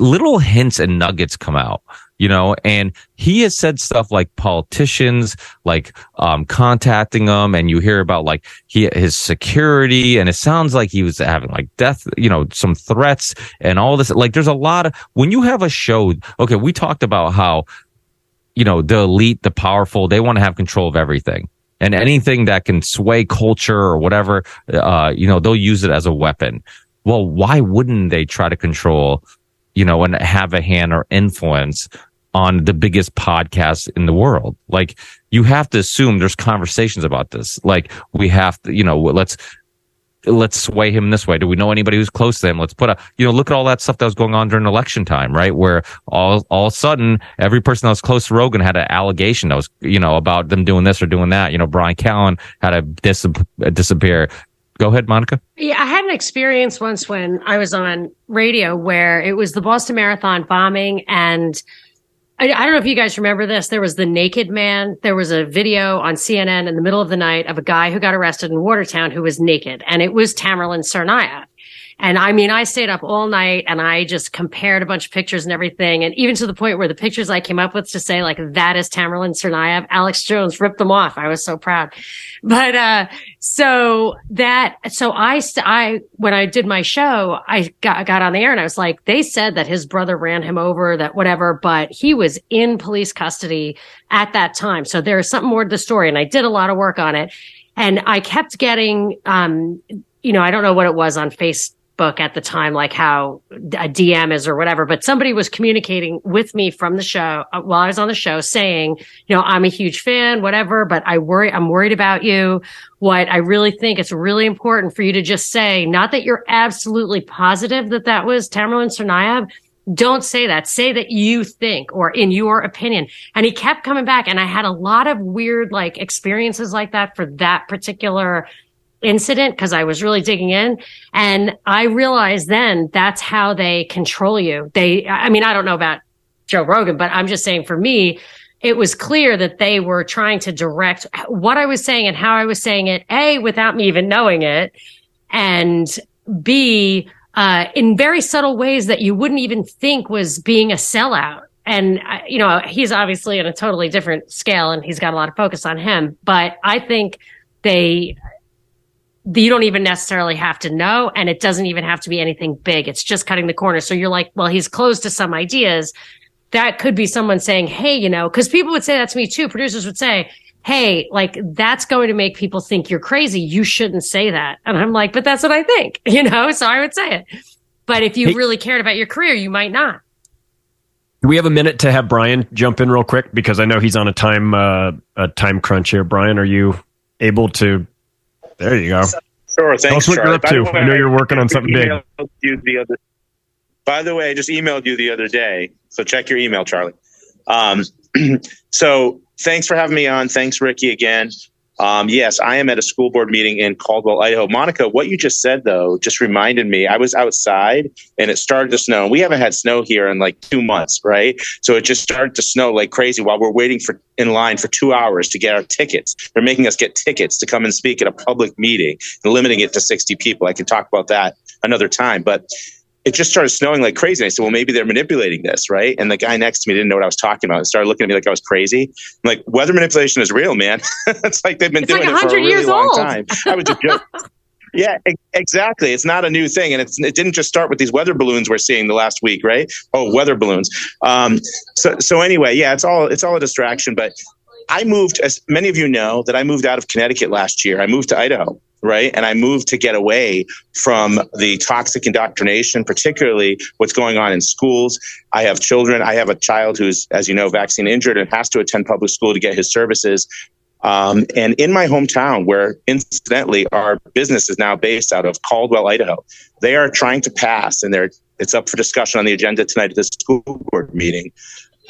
little hints and nuggets come out, you know, and he has said stuff like politicians, like, um, contacting them and you hear about like he, his security and it sounds like he was having like death, you know, some threats and all this. Like there's a lot of, when you have a show, okay, we talked about how, you know, the elite, the powerful, they want to have control of everything and anything that can sway culture or whatever, uh, you know, they'll use it as a weapon. Well, why wouldn't they try to control, you know, and have a hand or influence on the biggest podcast in the world? Like, you have to assume there's conversations about this. Like, we have to, you know, let's, let's sway him this way. Do we know anybody who's close to him? Let's put a, you know, look at all that stuff that was going on during election time, right? Where all, all of a sudden every person that was close to Rogan had an allegation that was, you know, about them doing this or doing that. You know, Brian Callen had to dis- disappear. Go ahead, Monica. Yeah, I had an experience once when I was on radio where it was the Boston Marathon bombing and I, I, don't know if you guys remember this. There was the naked man. There was a video on CNN in the middle of the night of a guy who got arrested in Watertown who was naked, and it was Tamerlan Tsarnaev. And I mean, I stayed up all night and I just compared a bunch of pictures and everything. And even to the point where the pictures I came up with to say like, that is Tamerlan Tsarnaev, Alex Jones ripped them off. I was so proud. But, uh, so that, so I, I, when I did my show, I got, got on the air and I was like, they said that his brother ran him over, that whatever, but he was in police custody at that time. So there's something more to the story. And I did a lot of work on it. And I kept getting, um, you know, I don't know what it was on face Facebook at the time, like how a DM is or whatever, but somebody was communicating with me from the show uh, while I was on the show saying, you know, I'm a huge fan, whatever, but I worry, I'm worried about you. What I really think it's really important for you to just say, not that you're absolutely positive that that was Tamerlan Tsarnaev. Don't say that. Say that you think or in your opinion. And he kept coming back. And I had a lot of weird like experiences like that for that particular incident because I was really digging in. And I realized then that's how they control you. They, I mean, I don't know about Joe Rogan, but I'm just saying for me, it was clear that they were trying to direct what I was saying and how I was saying it, A, without me even knowing it, and B, uh, in very subtle ways that you wouldn't even think was being a sellout. And, uh, you know, he's obviously on a totally different scale and he's got a lot of focus on him, but I think they you don't even necessarily have to know and it doesn't even have to be anything big. It's just cutting the corner. So you're like well he's closed to some ideas. That could be someone saying hey you know because people would say that to me too. Producers would say hey like that's going to make people think you're crazy. You shouldn't say that. And i'm like but that's what i think *laughs* you know? So i would say it. But if you hey, really cared about your career you might not. Do we have a minute to have brian jump in real quick? Because i know he's on a time uh, a time crunch here. Brian are you able to there you go. Sure. Thanks. Tell us what you're up to. Way, I know you're working on something big. Other, by the way, I just emailed you the other day, so check your email, Charlie. Um, *clears throat* so thanks for having me on. Thanks, Ricky, again. Um, yes, I am at a school board meeting in Caldwell, Idaho. Monica, what you just said though just reminded me. I was outside and it started to snow. We haven't had snow here in like two months, right? So it just started to snow like crazy while we're waiting for in line for two hours to get our tickets. They're making us get tickets to come and speak at a public meeting and limiting it to 60 people. I can talk about that another time, but it just started snowing like crazy. And I said, well, maybe they're manipulating this, right? And the guy next to me didn't know what I was talking about. And started looking at me like I was crazy. I'm like, weather manipulation is real, man. *laughs* it's like they've been it's doing like it for a really long old. time. I was just joking. *laughs* Yeah, exactly. It's not a new thing, and it didn't just start with these weather balloons we're seeing the last week, right? Oh, weather balloons. Um, so, so anyway, yeah, it's all it's all a distraction. But I moved, as many of you know, that I moved out of Connecticut last year. I moved to Idaho, right? And I moved to get away from the toxic indoctrination, particularly what's going on in schools. I have children. I have a child who's, as you know, vaccine injured and has to attend public school to get his services. Um, and in my hometown, where incidentally our business is now based out of Caldwell, Idaho, they are trying to pass, and it's up for discussion on the agenda tonight at the school board meeting.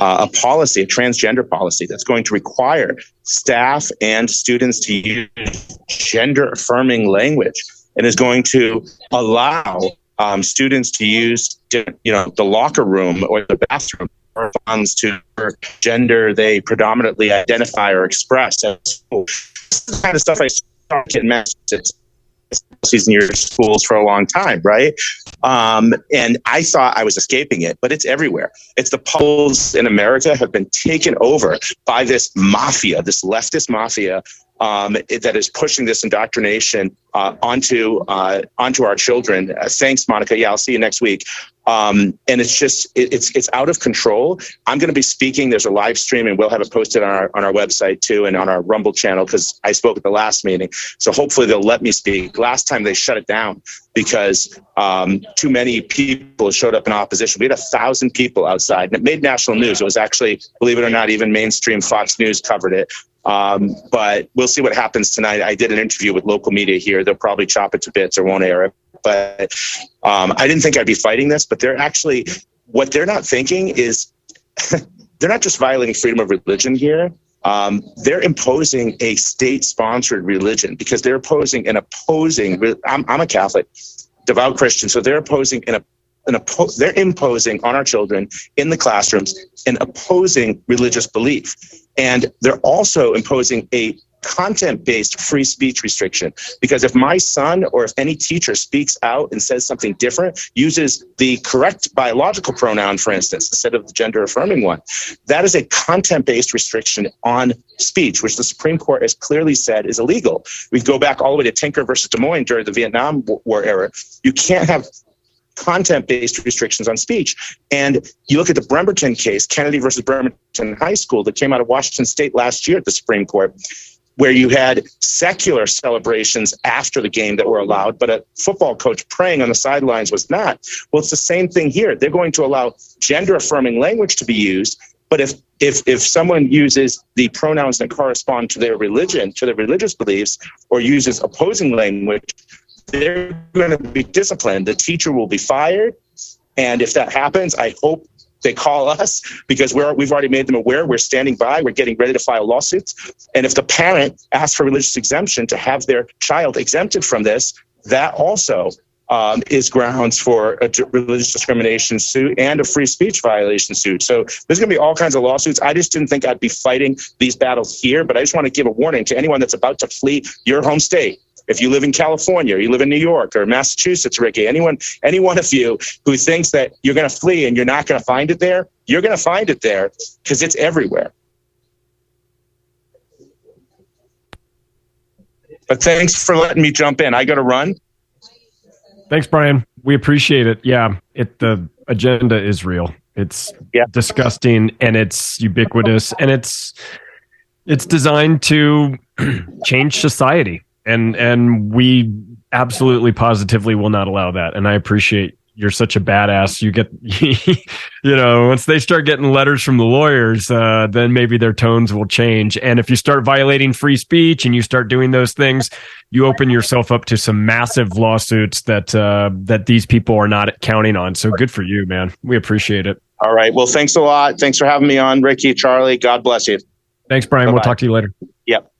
Uh, a policy, a transgender policy that's going to require staff and students to use gender affirming language and is going to allow um, students to use, you know, the locker room or the bathroom responds to gender they predominantly identify or express. This the kind of stuff I saw in Massachusetts in your schools for a long time, right? Um, and I thought I was escaping it, but it's everywhere. It's the polls in America have been taken over by this mafia, this leftist mafia um, that is pushing this indoctrination uh, onto uh, onto our children. Uh, thanks, Monica. Yeah, I'll see you next week. Um, and it's just it, it's it's out of control. I'm going to be speaking. There's a live stream, and we'll have it posted on our on our website too, and on our Rumble channel because I spoke at the last meeting. So hopefully they'll let me speak. Last time they shut it down because um, too many people showed up in opposition. We had a thousand people outside, and it made national news. It was actually, believe it or not, even mainstream Fox News covered it. Um, but we'll see what happens tonight. I did an interview with local media here. They'll probably chop it to bits or won't air it. But um, I didn't think I'd be fighting this, but they're actually, what they're not thinking is *laughs* they're not just violating freedom of religion here. Um, they're imposing a state sponsored religion because they're opposing and opposing. I'm, I'm a Catholic, devout Christian, so they're opposing an an oppo- they're imposing on our children in the classrooms an opposing religious belief. And they're also imposing a content based free speech restriction. Because if my son or if any teacher speaks out and says something different uses the correct biological pronoun for instance instead of the gender affirming one that is a content based restriction on speech which the supreme court has clearly said is illegal. We go back all the way to tinker versus des moines during the vietnam war era. You can't have content based restrictions on speech. And you look at the Bremerton case, Kennedy versus Bremerton High School, that came out of Washington State last year at the Supreme Court, where you had secular celebrations after the game that were allowed, but a football coach praying on the sidelines was not. Well, it's the same thing here. They're going to allow gender affirming language to be used. But if, if, if someone uses the pronouns that correspond to their religion, to their religious beliefs, or uses opposing language, they're going to be disciplined. The teacher will be fired. And if that happens, I hope they call us because we're, we've already made them aware. We're standing by. We're getting ready to file lawsuits. And if the parent asks for religious exemption to have their child exempted from this, that also um, is grounds for a religious discrimination suit and a free speech violation suit. So there's going to be all kinds of lawsuits. I just didn't think I'd be fighting these battles here, but I just want to give a warning to anyone that's about to flee your home state if you live in California, or you live in New York or Massachusetts, Ricky, anyone, any one of you who thinks that you're going to flee and you're not going to find it there, you're going to find it there because it's everywhere. But thanks for letting me jump in. I got to run. Thanks, Brian. We appreciate it. Yeah, it the agenda is real. It's yeah. disgusting and it's ubiquitous and it's it's designed to *clears throat* change society and and we absolutely positively will not allow that. And i appreciate you're such a badass. You get *laughs* you know once they start getting letters from the lawyers uh, then maybe their tones will change. And if you start violating free speech and you start doing those things you open yourself up to some massive lawsuits that uh, that these people are not counting on. So good for you man. We appreciate it. All right. Well thanks a lot. Thanks for having me on ricky charlie. God bless you. Thanks brian. Bye-bye. we'll talk to you later. Yep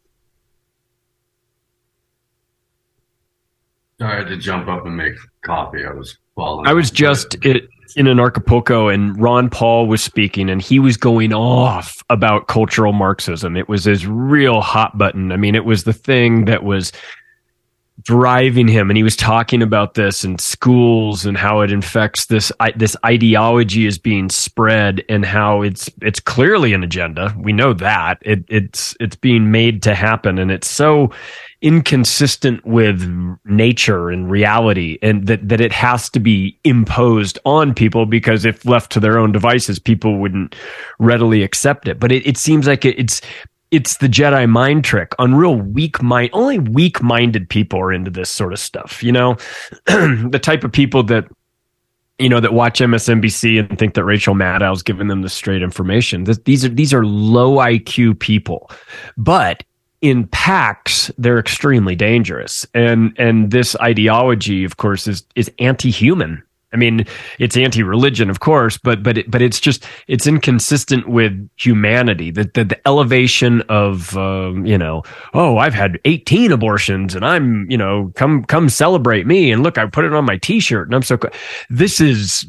I had to jump up and make coffee. I was falling. I was just it, in an Acapulco, and Ron Paul was speaking, and he was going off about cultural Marxism. It was his real hot button. I mean, it was the thing that was driving him and he was talking about this in schools and how it infects this this ideology is being spread and how it's it's clearly an agenda we know that it, it's it's being made to happen and it's so inconsistent with nature and reality and that, that it has to be imposed on people because if left to their own devices, people wouldn't readily accept it. But it, it seems like it, it's, it's the Jedi mind trick on real weak mind. Only weak minded people are into this sort of stuff. You know, *clears throat* the type of people that, you know, that watch MSNBC and think that Rachel Maddow's giving them the straight information. These are, these are low IQ people, but in packs they're extremely dangerous and and this ideology of course is is anti-human I mean, it's anti-religion, of course, but but it, but it's just it's inconsistent with humanity. The the, the elevation of um, you know, oh, I've had 18 abortions, and I'm you know, come come celebrate me, and look, I put it on my T-shirt, and I'm so. This is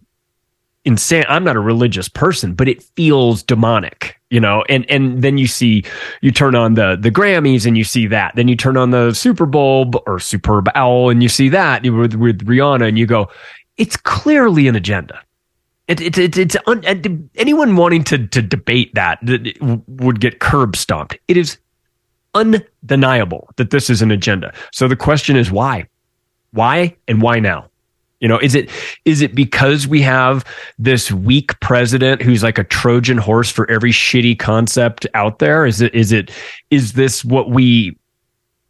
insane. I'm not a religious person, but it feels demonic, you know. And and then you see, you turn on the the Grammys and you see that. Then you turn on the Super Bowl or Superb Owl and you see that with with Rihanna, and you go, it's clearly an agenda. It, it, it, it's un, anyone wanting to to debate that, that would get curb stomped. It is undeniable that this is an agenda. So the question is why, why, and why now? You know, is it is it because we have this weak president who's like a Trojan horse for every shitty concept out there? Is it is it is this what we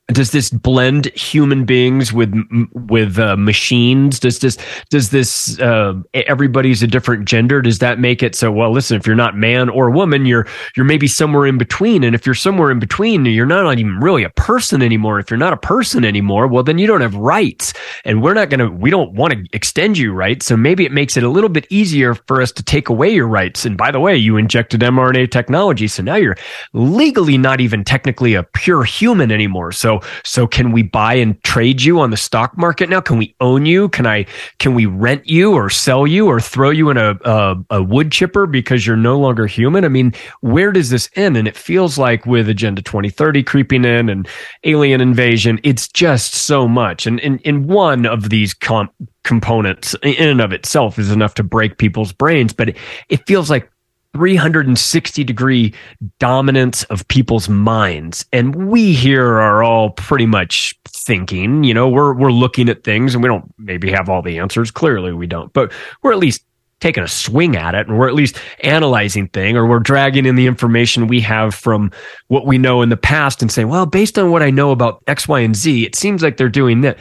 does this blend human beings with with uh, machines? Does this does this uh, everybody's a different gender? Does that make it so well listen if you're not man or woman you're you're maybe somewhere in between. And if you're somewhere in between you're not even really a person anymore. If you're not a person anymore well then you don't have rights. And we're not going to we don't want to extend you rights. So maybe it makes it a little bit easier for us to take away your rights. And by the way you injected mRNA technology. So now you're legally not even technically a pure human anymore. So so can we buy and trade you on the stock market now? Can we own you? Can I, can we rent you or sell you or throw you in a, a, a wood chipper because you're no longer human? I mean, where does this end? And it feels like with Agenda 2030 creeping in and alien invasion, it's just so much. And in, one of these com- components in and of itself is enough to break people's brains, but it, it feels like 360 degree dominance of people's minds. And we here are all pretty much thinking, you know, we're, we're looking at things and we don't maybe have all the answers. Clearly we don't, but we're at least taking a swing at it and we're at least analyzing thing or we're dragging in the information we have from what we know in the past and saying, well, based on what I know about X, Y, and Z, it seems like they're doing that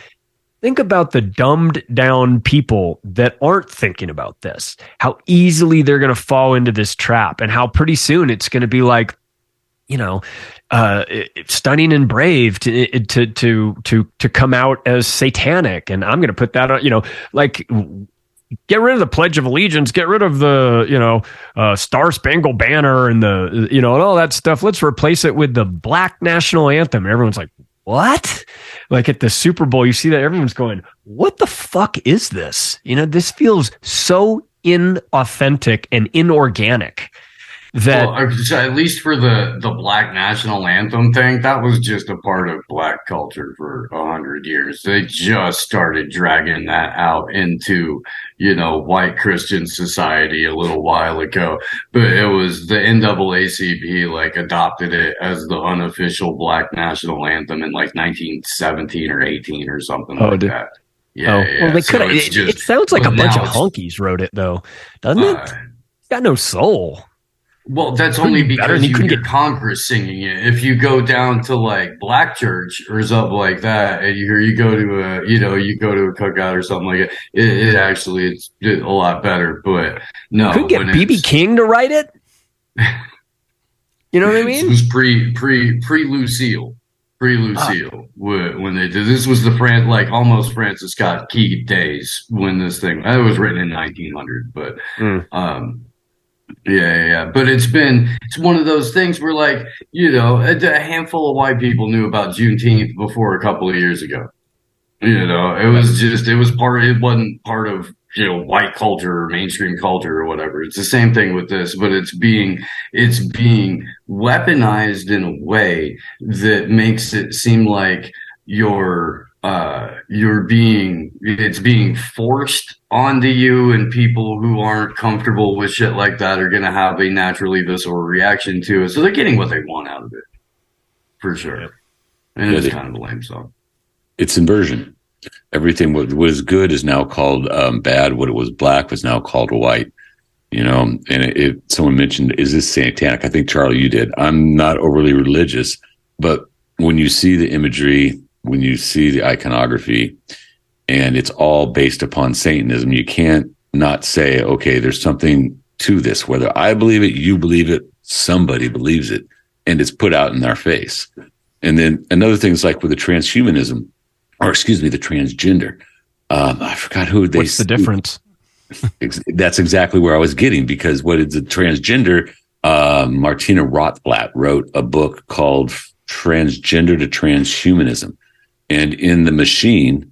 think about the dumbed down people that aren't thinking about this, how easily they're going to fall into this trap, and how pretty soon it's going to be like, you know, uh, stunning and brave to to to to to come out as satanic, and I'm going to put that on, you know, like get rid of the Pledge of Allegiance, get rid of the, you know, uh, Star Spangled Banner and the, you know, and all that stuff. Let's replace it with the Black National Anthem. Everyone's like, what? Like at the Super Bowl, you see that everyone's going, what the fuck is this? You know, this feels so inauthentic and inorganic that well, at least for the the black national anthem thing that was just a part of black culture for a hundred years they just started dragging that out into you know white christian society a little while ago but it was the naacp like adopted it as the unofficial black national anthem in like 1917 or 18 or something oh, like did, that yeah, oh, yeah. well, they so could. It, it, sounds like a bunch of honkies wrote it, though, doesn't uh, it? It's got no soul. Well, that's only because you, you get Congress singing it. If you go down to like black church or something like that, and you you go to a you know you go to a cookout or something like it, it, it actually it's a lot better. But no, could get BB King to write it. you know what I *laughs* mean? It was pre pre pre Lucille, pre Lucille ah. when they did this was the Fran like almost Francis Scott Key days when this thing it was written in 1900, but mm. um yeah, yeah, but it's been it's one of those things where like you know a, a, handful of white people knew about Juneteenth before a couple of years ago. You know, it was just it was part it wasn't part of you know white culture or mainstream culture or whatever. It's the same thing with this, but it's being it's being weaponized in a way that makes it seem like you're uh, you're being it's being forced onto you and people who aren't comfortable with shit like that are going to have a naturally visceral reaction to it. So they're getting what they want out of it for sure. And yeah, it's kind of a lame song it's inversion. Everything what was good is now called um, bad. What it was black was now called white you know? And it, it, someone mentioned is this satanic? I think charlie you did. I'm not overly religious but when you see the imagery when you see the iconography and it's all based upon Satanism, you can't not say, okay, there's something to this. Whether I believe it, you believe it, somebody believes it, and it's put out in our face. And then another thing is like with the transhumanism, or excuse me, the transgender. Um, I forgot who they. What's the difference? *laughs* That's exactly where I was getting because what is a transgender? Uh, Martina Rothblatt wrote a book called Transgender to Transhumanism. And in the machine,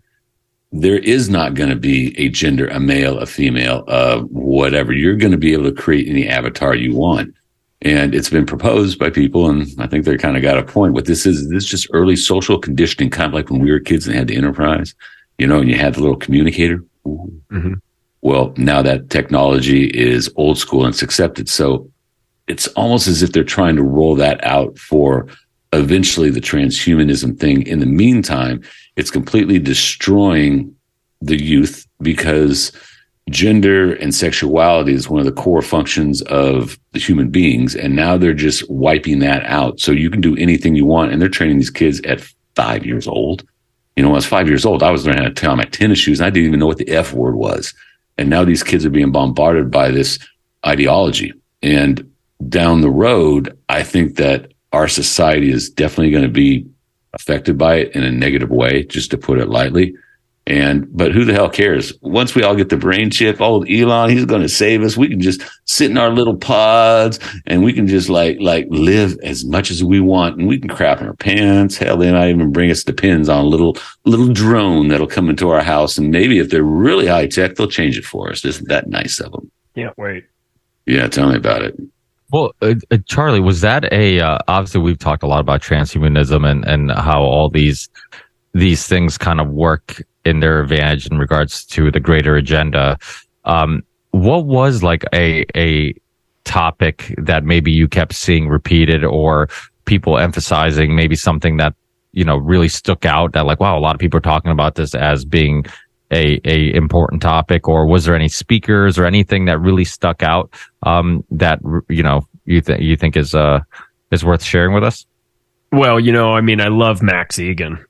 there is not going to be a gender, a male, a female, uh, whatever. You're going to be able to create any avatar you want. And it's been proposed by people, and I think they kind of got a point. What this is, this is just early social conditioning, kind of like when we were kids and had the enterprise, you know, and you had the little communicator. Ooh. Mhm. Well, now that technology is old school and it's accepted. So it's almost as if they're trying to roll that out for eventually the transhumanism thing. In the meantime, it's completely destroying the youth because gender and sexuality is one of the core functions of the human beings. And now they're just wiping that out. So you can do anything you want. And they're training these kids at five years old. You know, when I was five years old, I was learning how to tie my tennis shoes and I didn't even know what the F word was. And now these kids are being bombarded by this ideology. And down the road, I think that our society is definitely going to be affected by it in a negative way, just to put it lightly. And, but who the hell cares? Once we all get the brain chip, old Elon, he's going to save us. We can just sit in our little pods and we can just like, like live as much as we want and we can crap in our pants. Hell, they might even bring us the pins on a little, little drone that'll come into our house. And maybe if they're really high tech, they'll change it for us. Isn't that nice of them? Can't wait. Yeah. Tell me about it. Well, uh, uh, Charlie, was that a uh, obviously we've talked a lot about transhumanism and and how all these these things kind of work in their advantage in regards to the greater agenda. Um, what was like a a topic that maybe you kept seeing repeated or people emphasizing maybe something that you know really stuck out that like wow a lot of people are talking about this as being a a important topic or was there any speakers or anything that really stuck out um, that you know you think you think is uh is worth sharing with us Well, you know, I mean, I love Max Igan.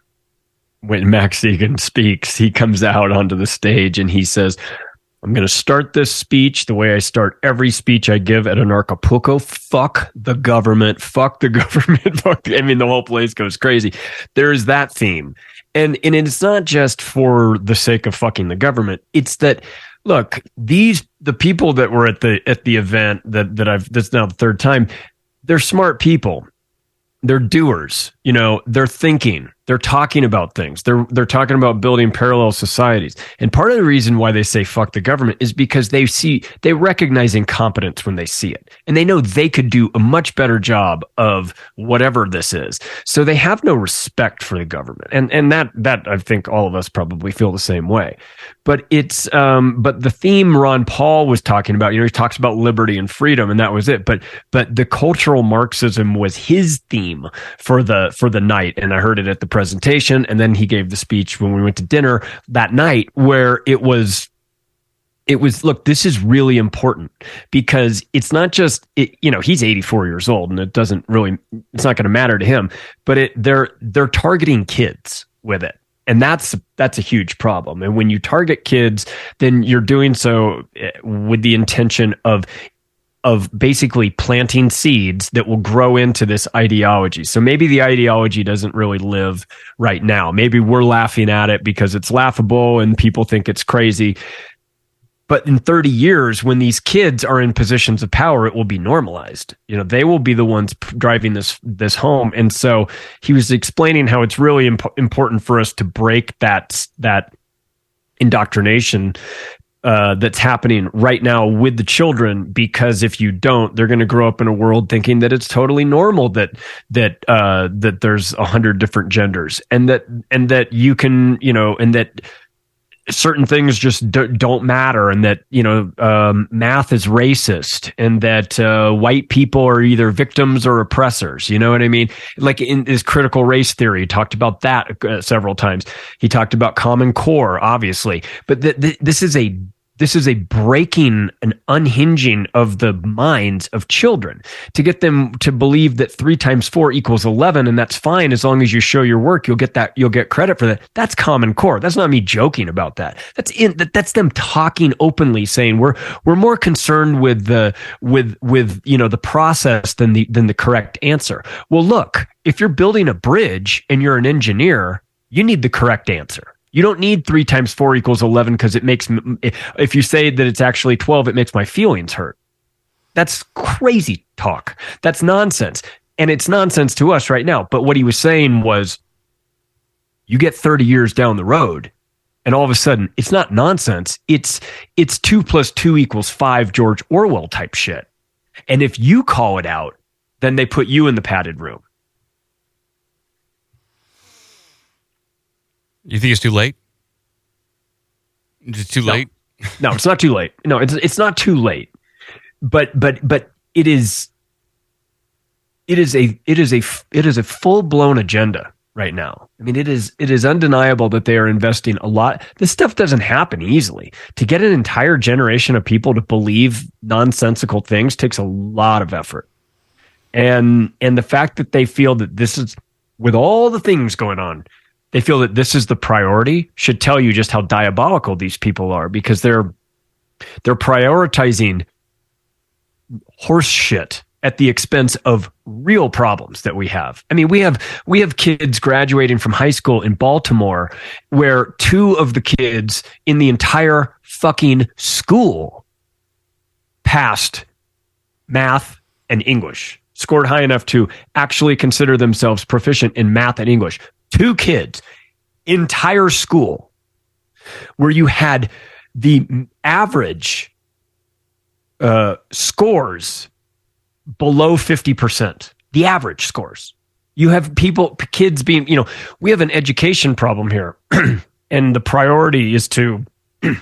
When Max Igan speaks, he comes out onto the stage and he says, I'm going to start this speech the way I start every speech I give at Anarchapulco. Fuck the government. Fuck the *laughs* government. Fuck. I mean, the whole place goes crazy. There's that theme. And, and it's not just for the sake of fucking the government. It's that, look, these, the people that were at the, at the event that, that I've, that's now the third time, they're smart people they're doers you know they're thinking they're talking about things. They're they're talking about building parallel societies. And part of the reason why they say fuck the government is because they see they recognize incompetence when they see it. And they know they could do a much better job of whatever this is. So they have no respect for the government. And and that that i think all of us probably feel the same way but it's um but the theme ron paul was talking about you know he talks about liberty and freedom and that was it. But but the cultural marxism was his theme for the for the night. And i heard it at the presentation and then he gave the speech when we went to dinner that night where it was it was look this is really important because it's not just it, you know he's 84 years old and it doesn't really it's not going to matter to him but it they're they're targeting kids with it and that's that's a huge problem and when you target kids then you're doing so eh, with the intention of of basically planting seeds that will grow into this ideology. So maybe the ideology doesn't really live right now. Maybe we're laughing at it because it's laughable and people think it's crazy. But in 30 years, when these kids are in positions of power, it will be normalized. You know, they will be the ones driving this this home. And so he was explaining how it's really imp- important for us to break that that indoctrination uh, that's happening right now with the children because if you don't, they're going to grow up in a world thinking that it's totally normal that that uh, that there's a hundred different genders and that and that you can you know and that certain things just d- don't matter and that you know um, math is racist and that uh, white people are either victims or oppressors. You know what i mean? Like in his critical race theory he talked about that uh, several times. He talked about common core obviously. But th- th- this is a this is a breaking an unhinging of the minds of children. To get them to believe that three times four equals 11 and that's fine as long as you show your work you'll get that you'll get credit for that. That's common core. That's not me joking about that. That's in that, that's them talking openly saying we're we're more concerned with the with with you know the process than the than the correct answer. Well look if you're building a bridge and you're an engineer you need the correct answer You don't need three times four equals 11 because it makes, if you say that it's actually 12, it makes my feelings hurt. That's crazy talk. That's nonsense. And it's nonsense to us right now. But what he was saying was you get 30 years down the road and all of a sudden it's not nonsense. It's, it's two plus two equals five George Orwell type shit. And if you call it out, then they put you in the padded room. You think it's too late? It's too No. late. *laughs* No, it's not too late. No, it's it's not too late. But but but it is it is a it is a it is a full blown agenda right now. I mean, it is it is undeniable that they are investing a lot. This stuff doesn't happen easily. To get an entire generation of people to believe nonsensical things takes a lot of effort. And and the fact that they feel that this is with all the things going on, they feel that this is the priority should tell you just how diabolical these people are because they're they're prioritizing horse shit at the expense of real problems that we have. I mean, we have we have kids graduating from high school in Baltimore where two of the kids in the entire fucking school passed math and English. Scored high enough to actually consider themselves proficient in math and English. Two kids, entire school, where you had the average uh, scores below 50%, the average scores. You have people, kids being, you know, we have an education problem here. *clears throat* and the priority is to, *clears throat* you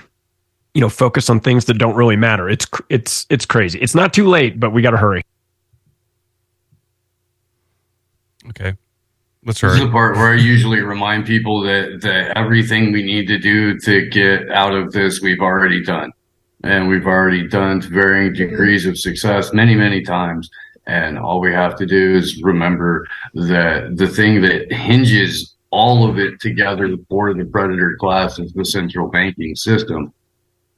know, focus on things that don't really matter. It's, it's, it's crazy. It's not too late, but we got to hurry. Okay. Let's This is the part where I usually remind people that, that everything we need to do to get out of this, we've already done. And we've already done to varying degrees of success many, many times. And all we have to do is remember that the thing that hinges all of it together for the predator class is the central banking system.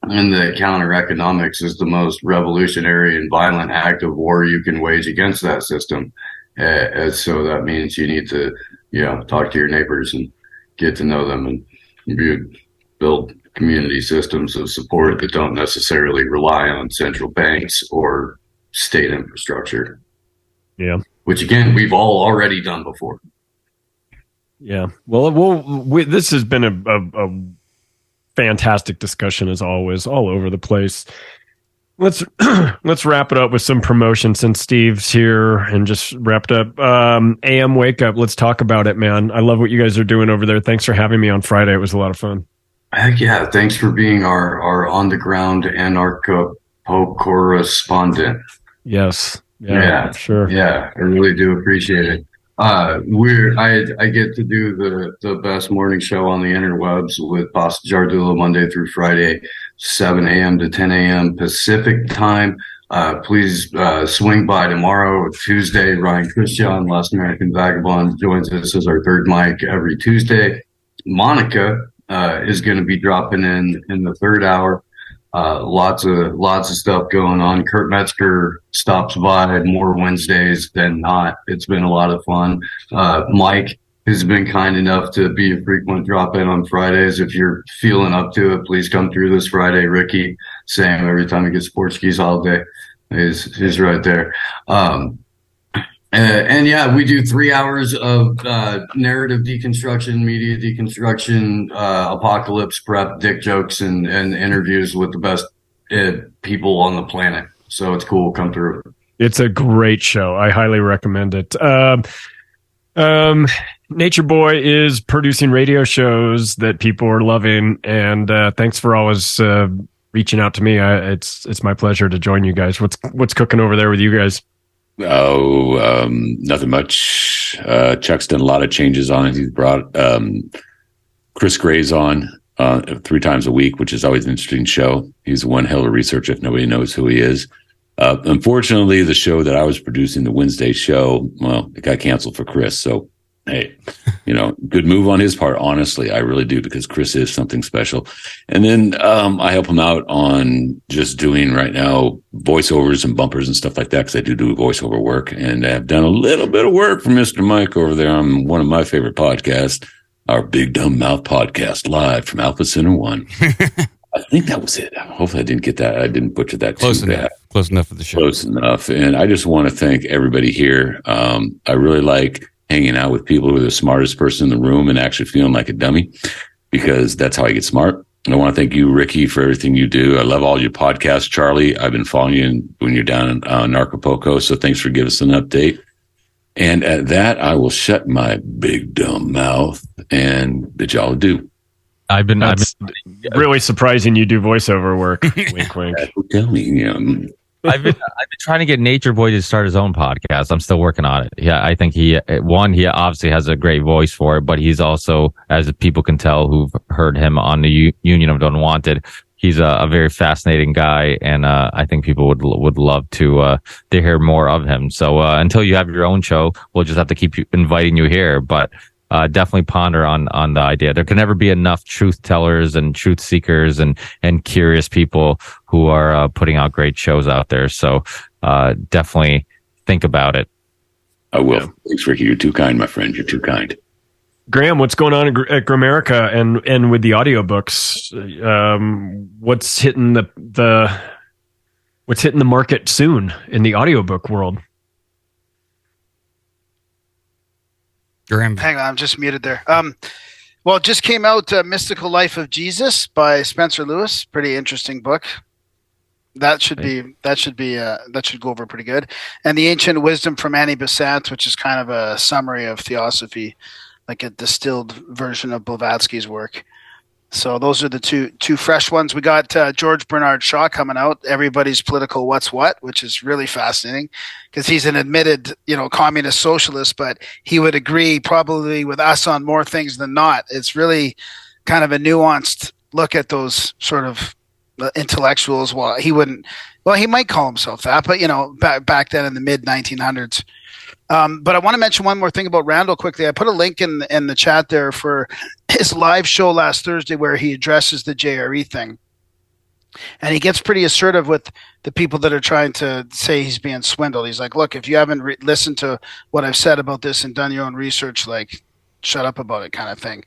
And the counter economics is the most revolutionary and violent act of war you can wage against that system. Uh, and so that means you need to, you know, talk to your neighbors and get to know them and build community systems of support that don't necessarily rely on central banks or state infrastructure, Yeah. which again, we've all already done before. Yeah. Well, well, we, this has been a, a, a fantastic discussion as always, all over the place. Let's *clears throat* let's wrap it up with some promotion since Steve's here and just wrapped up. Um, AM Wake Up. Let's talk about it, man. I love what you guys are doing over there. Thanks for having me on Friday. It was a lot of fun. Heck yeah. Thanks for being our, our on the ground anarcho correspondent. Yes. Yeah. Yeah. Sure. Yeah, I really do appreciate it. Uh, we're I I get to do the the best morning show on the interwebs with Boss Jardula Monday through Friday, 7 a.m. to 10 a.m. Pacific time. Uh, please uh, swing by tomorrow, Tuesday. Ryan Cristián, Last American Vagabond, joins us as our third mic every Tuesday. Monica uh, is going to be dropping in in the third hour. Uh, lots of lots of stuff going on. Kurt Metzger stops by more Wednesdays than not. It's been a lot of fun. Uh, Mike has been kind enough to be a frequent drop in on Fridays. If you're feeling up to it, please come through this Friday. Ricky, same every time he gets sports skis holiday, is is right there. Um, uh, and yeah, we do three hours of uh, narrative deconstruction, media deconstruction, uh, apocalypse prep, dick jokes, and, and interviews with the best uh, people on the planet. So it's cool. Come through. It's a great show. I highly recommend it. Um, um, Nature Boy is producing radio shows that people are loving, and uh, thanks for always uh, reaching out to me. I, it's it's my pleasure to join you guys. What's what's cooking over there with you guys? Oh, um, nothing much. Uh, Chuck's done a lot of changes on it. He's brought um, Chris Gray's on uh, three times a week, which is always an interesting show. He's one hell of a researcher if nobody knows who he is. Uh, unfortunately, the show that I was producing, the Wednesday show, well, it got canceled for Chris. So, hey, *laughs* you know, good move on his part. Honestly, I really do because Chris is something special. And then um, I help him out on just doing right now voiceovers and bumpers and stuff like that because I do do voiceover work and I've done a little bit of work for Mr. Mike over there on one of my favorite podcasts. our Big Dumb Mouth podcast live from Alpha Center One. *laughs* I think that was it. Hopefully, I didn't get that. I didn't butcher that Close too enough. bad. Close enough for the show. Close enough. And I just want to thank everybody here. Um, I really like hanging out with people who are the smartest person in the room and actually feeling like a dummy because that's how I get smart. And I want to thank you, Ricky, for everything you do. I love all your podcasts, Charlie. I've been following you when you're down in uh, Anarchapulco. So thanks for giving us an update. And at that, I will shut my big dumb mouth and bid y'all do. I've been, I've been really surprising you do voiceover work. *laughs* wink, wink. Tell me, you know, I've been I've been trying to get Nature Boy to start his own podcast. I'm still working on it. Yeah, I think he one he obviously has a great voice for it, but he's also, as people can tell who've heard him on the U- Union of Unwanted, he's a, a very fascinating guy, and uh, I think people would would love to uh, to hear more of him. So uh, until you have your own show, we'll just have to keep you, inviting you here, but. Uh, definitely ponder on on the idea. There can never be enough truth tellers and truth seekers and and curious people who are uh, putting out great shows out there. So uh, definitely think about it. I will. Thanks, Ricky. You're too kind, my friend. You're too kind. Graham, what's going on at Gr- at Grimerica and and with the audiobooks? Um, what's hitting the the what's hitting the market soon in the audiobook world? Graham. Hang on, I'm just muted there. Um, well, it just came out uh, Mystical Life of Jesus by Spencer Lewis. Pretty interesting book. That should be that should be uh, that should go over pretty good. And the Ancient Wisdom from Annie Besant, which is kind of a summary of theosophy, like a distilled version of Blavatsky's work. So those are the two two fresh ones. We got uh, George Bernard Shaw coming out. Everybody's political what's what, which is really fascinating because he's an admitted you know communist socialist, but he would agree probably with us on more things than not. It's really kind of a nuanced look at those sort of uh, intellectuals. Well, he wouldn't. Well, he might call himself that, but you know, back back then in the mid 1900s. Um, but I want to mention one more thing about Randall quickly. I put a link in in the chat there for his live show last Thursday where he addresses the JRE thing, and he gets pretty assertive with the people that are trying to say he's being swindled. He's like, "Look, if you haven't re- listened to what I've said about this and done your own research, like." Shut up about it, kind of thing.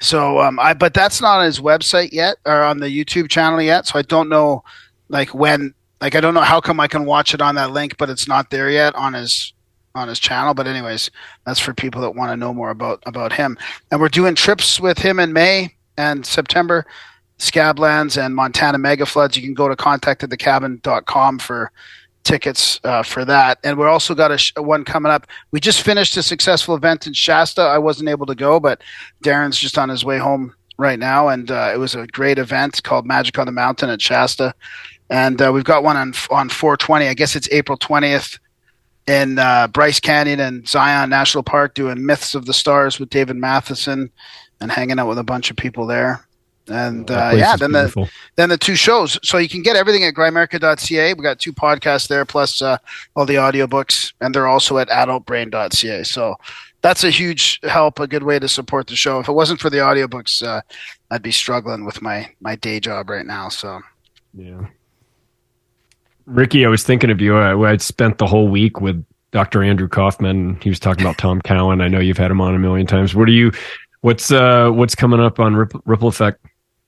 So, um, I but that's not on his website yet or on the YouTube channel yet. So I don't know, like when, like I don't know how come I can watch it on that link, but it's not there yet on his on his channel. But anyways, that's for people that want to know more about about him. And we're doing trips with him in May and September. Scablands and Montana Mega Floods. You can go to contactedthecabin.com for tickets uh, for that. And we're also got a, sh- one coming up. We just finished a successful event in Shasta. I wasn't able to go, but Darren's just on his way home right now, and uh, it was a great event called Magic on the Mountain at Shasta. And uh, we've got one on on 420. I guess it's April 20th in uh, Bryce Canyon and Zion National Park doing Myths of the Stars with David Mathisen and hanging out with a bunch of people there. And That uh, yeah, then the then the two shows. So you can get everything at grimerica.ca. We got two podcasts there, plus uh, all the audiobooks, and they're also at adultbrain.ca. So that's a huge help, a good way to support the show. If it wasn't for the audiobooks, uh, I'd be struggling with my my day job right now. So Yeah. Ricky, I was thinking of you. I, I spent the whole week with Dr. Andrew Kaufman. He was talking about Tom Cowan. I know you've had him on a million times. What are you? What's uh what's coming up on Ripple, Ripple Effect?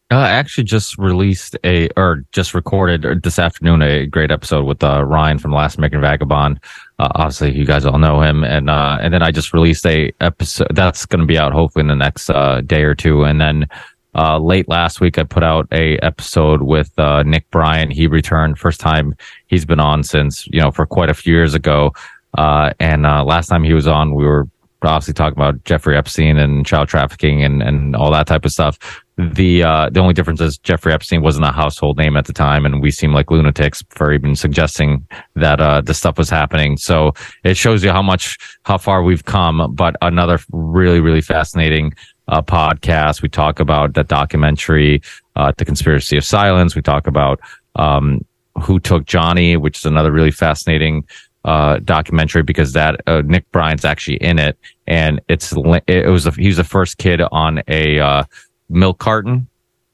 Uh, I actually just released a, or just recorded this afternoon a great episode with uh, Ryan from Last American Vagabond. Uh, obviously, you guys all know him, and uh, and then I just released a episode that's going to be out hopefully in the next uh, day or two, and then uh, late last week I put out a episode with uh, Nick Bryant. He returned first time he's been on since you know for quite a few years ago, uh, and uh, last time he was on we were obviously talking about Jeffrey Epstein and child trafficking and, and all that type of stuff. The uh, the only difference is Jeffrey Epstein wasn't a household name at the time, and we seemed like lunatics for even suggesting that uh, this stuff was happening. So it shows you how much how far we've come. But another really really fascinating uh, podcast. We talk about that documentary, uh, The Conspiracy of Silence. We talk about um, who took Johnny, which is another really fascinating uh, documentary because that uh, Nick Bryant's actually in it, and it's it was a, he was the first kid on a uh, milk carton,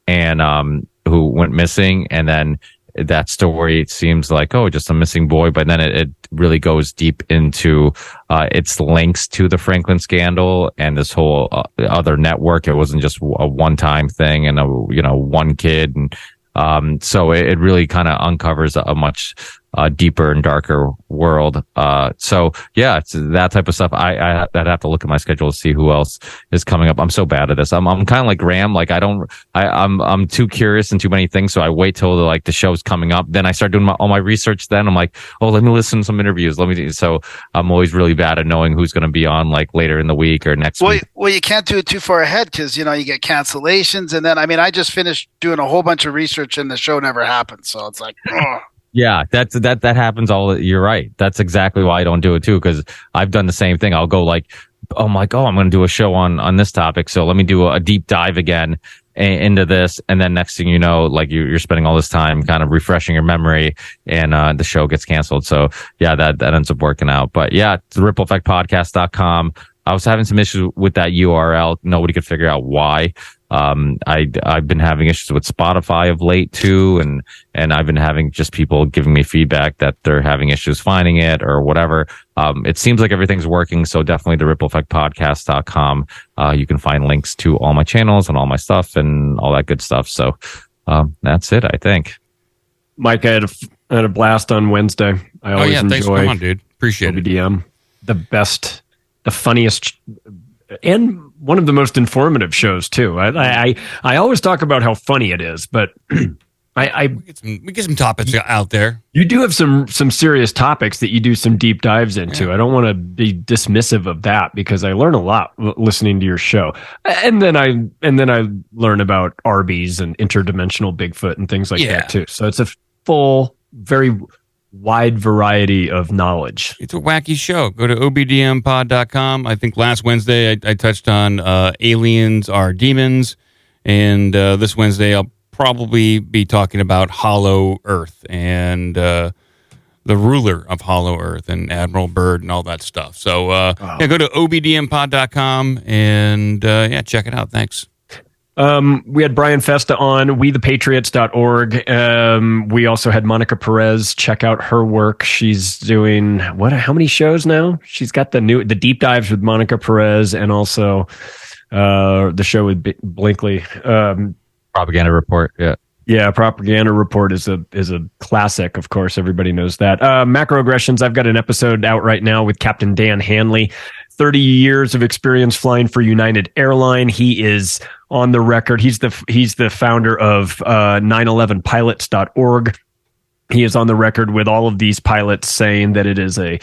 and um, who went missing, and then that story seems like oh just a missing boy but then it, it really goes deep into uh, its links to the franklin scandal and this whole uh, other network. It wasn't just a one-time thing and a you know one kid and um, so it, it really kind of uncovers a, a much uh, deeper and darker world. Uh, so yeah, it's that type of stuff. I, I, I'd have to look at my schedule to see who else is coming up. I'm so bad at this. I'm, I'm kind of like Graham. Like I don't, I, I'm, I'm too curious and too many things. So I wait till the, like the show's coming up. Then I start doing my, all my research. Then I'm like, oh, let me listen to some interviews. Let me do. So I'm always really bad at knowing who's going to be on like later in the week or next Well, week. well, you can't do it too far ahead because you know you get cancellations, and then I mean, I just finished doing a whole bunch of research, and the show never happened. So it's like, oh. Yeah, that's that that happens all. You're right. That's exactly why I don't do it too because I've done the same thing. I'll go like, oh my god, I'm going to do a show on on this topic, so let me do a, deep dive again a- into this, and then next thing you know, like you, you're spending all this time kind of refreshing your memory, and uh, the show gets canceled. So yeah, that that ends up working out. But yeah, it's rippleeffectpodcast.com. I was having some issues with that URL. Nobody could figure out why. Um, I, I've been having issues with Spotify of late too. And, and I've been having just people giving me feedback that they're having issues finding it or whatever. Um, it seems like everything's working. So definitely the rippleeffectpodcast.com. Uh, you can find links to all my channels and all my stuff and all that good stuff. So, um, that's it, I think. Mike, I had a, I had a blast on Wednesday. I Oh always yeah, thanks for enjoy coming on, dude. Appreciate it. OBDM. The best, the funniest, and one of the most informative shows too. I I I always talk about how funny it is, but *clears throat* I, I We get some, we get some topics out there. you do have some some serious topics that you do some deep dives into. I don't want to be dismissive of that because I learn a lot listening to your show, and then I and then I learn about Arby's and interdimensional Bigfoot and things like Yeah. that too. So it's a full, very wide variety of knowledge. It's a wacky show. Go to obdmpod.com. I think last Wednesday I, I touched on uh, aliens are demons, and uh, this Wednesday I'll probably be talking about Hollow Earth and uh, the ruler of Hollow Earth and Admiral Byrd and all that stuff. So uh, yeah, go to obdmpod.com and uh, yeah, check it out. Thanks. Um, we had Brian Festa on wethepatriots.org. Um, we also had Monica Perez. Check out her work. She's doing what, how many shows now? She's got the new, the deep dives with Monica Perez and also, uh, the show with B- Blinkley. Um, Propaganda report. Yeah. yeah, propaganda report is a is a classic. Of course, everybody knows that. Uh, macroaggressions. I've got an episode out right now with Captain Dan Hanley. Thirty years of experience flying for United Airline. He is on the record. He's the he's the founder of uh, 911pilots.org. He is on the record with all of these pilots saying that it is a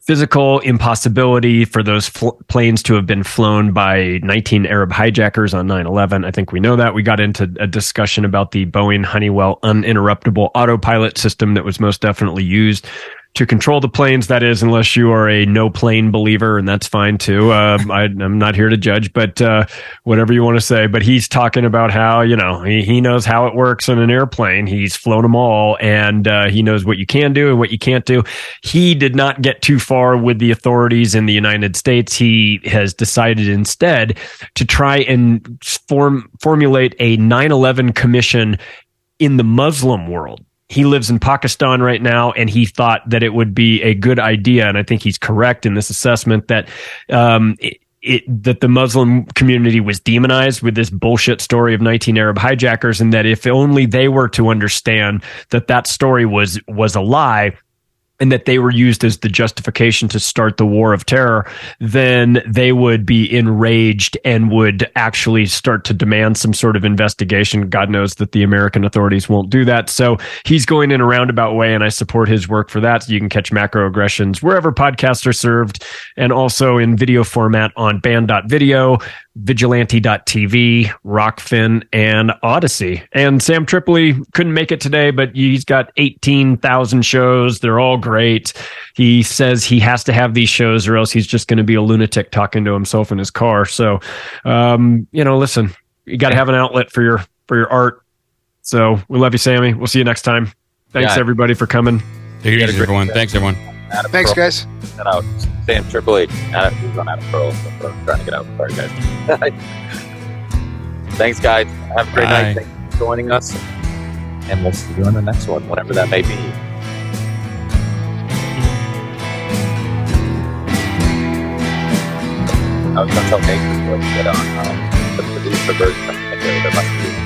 physical impossibility for those fl- planes to have been flown by 19 Arab hijackers on 9/11. I think we know that. We got into a discussion about the Boeing Honeywell uninterruptible autopilot system that was most definitely used to control the planes. That is, unless you are a no plane believer, and that's fine too. Um, *laughs* I, I'm not here to judge, but uh, whatever you want to say. But he's talking about how you know he, he knows how it works in an airplane. He's flown them all, and uh, he knows what you can do and what you can't do. He did not get too far with the authorities in the United States. He has decided instead to try and form formulate a 9/11 commission in the Muslim world. He lives in Pakistan right now, and he thought that it would be a good idea, and I think he's correct in this assessment that um, it, it, that the Muslim community was demonized with this bullshit story of 19 Arab hijackers, and that if only they were to understand that that story was was a lie, and that they were used as the justification to start the war of terror, then they would be enraged and would actually start to demand some sort of investigation. God knows that the American authorities won't do that. So he's going in a roundabout way, and I support his work for that. So you can catch macroaggressions wherever podcasts are served and also in video format on band.video, vigilante.tv, Rokfin, and Odysee. And Sam Tripoli couldn't make it today, but he's got 18,000 shows. They're all great. He says he has to have these shows or else he's just going to be a lunatic talking to himself in his car. So, um, you know, listen, you got to have an outlet for your, for your art. So we love you, Sammy. We'll see you next time. Thanks Yeah. everybody for coming. Take it easy, great everyone. Thanks, everyone. Adam Thanks, Pearl. guys. That out. Sam Triple H. Adam, he's on Adam Pearl. So I'm trying to get out. Sorry, guys. *laughs* Thanks, guys. Have a great Bye. night. Thanks for joining us. and we'll see you on the next one, whatever that may be. I was going to tell Nathan to get on um, the producer version the. There must be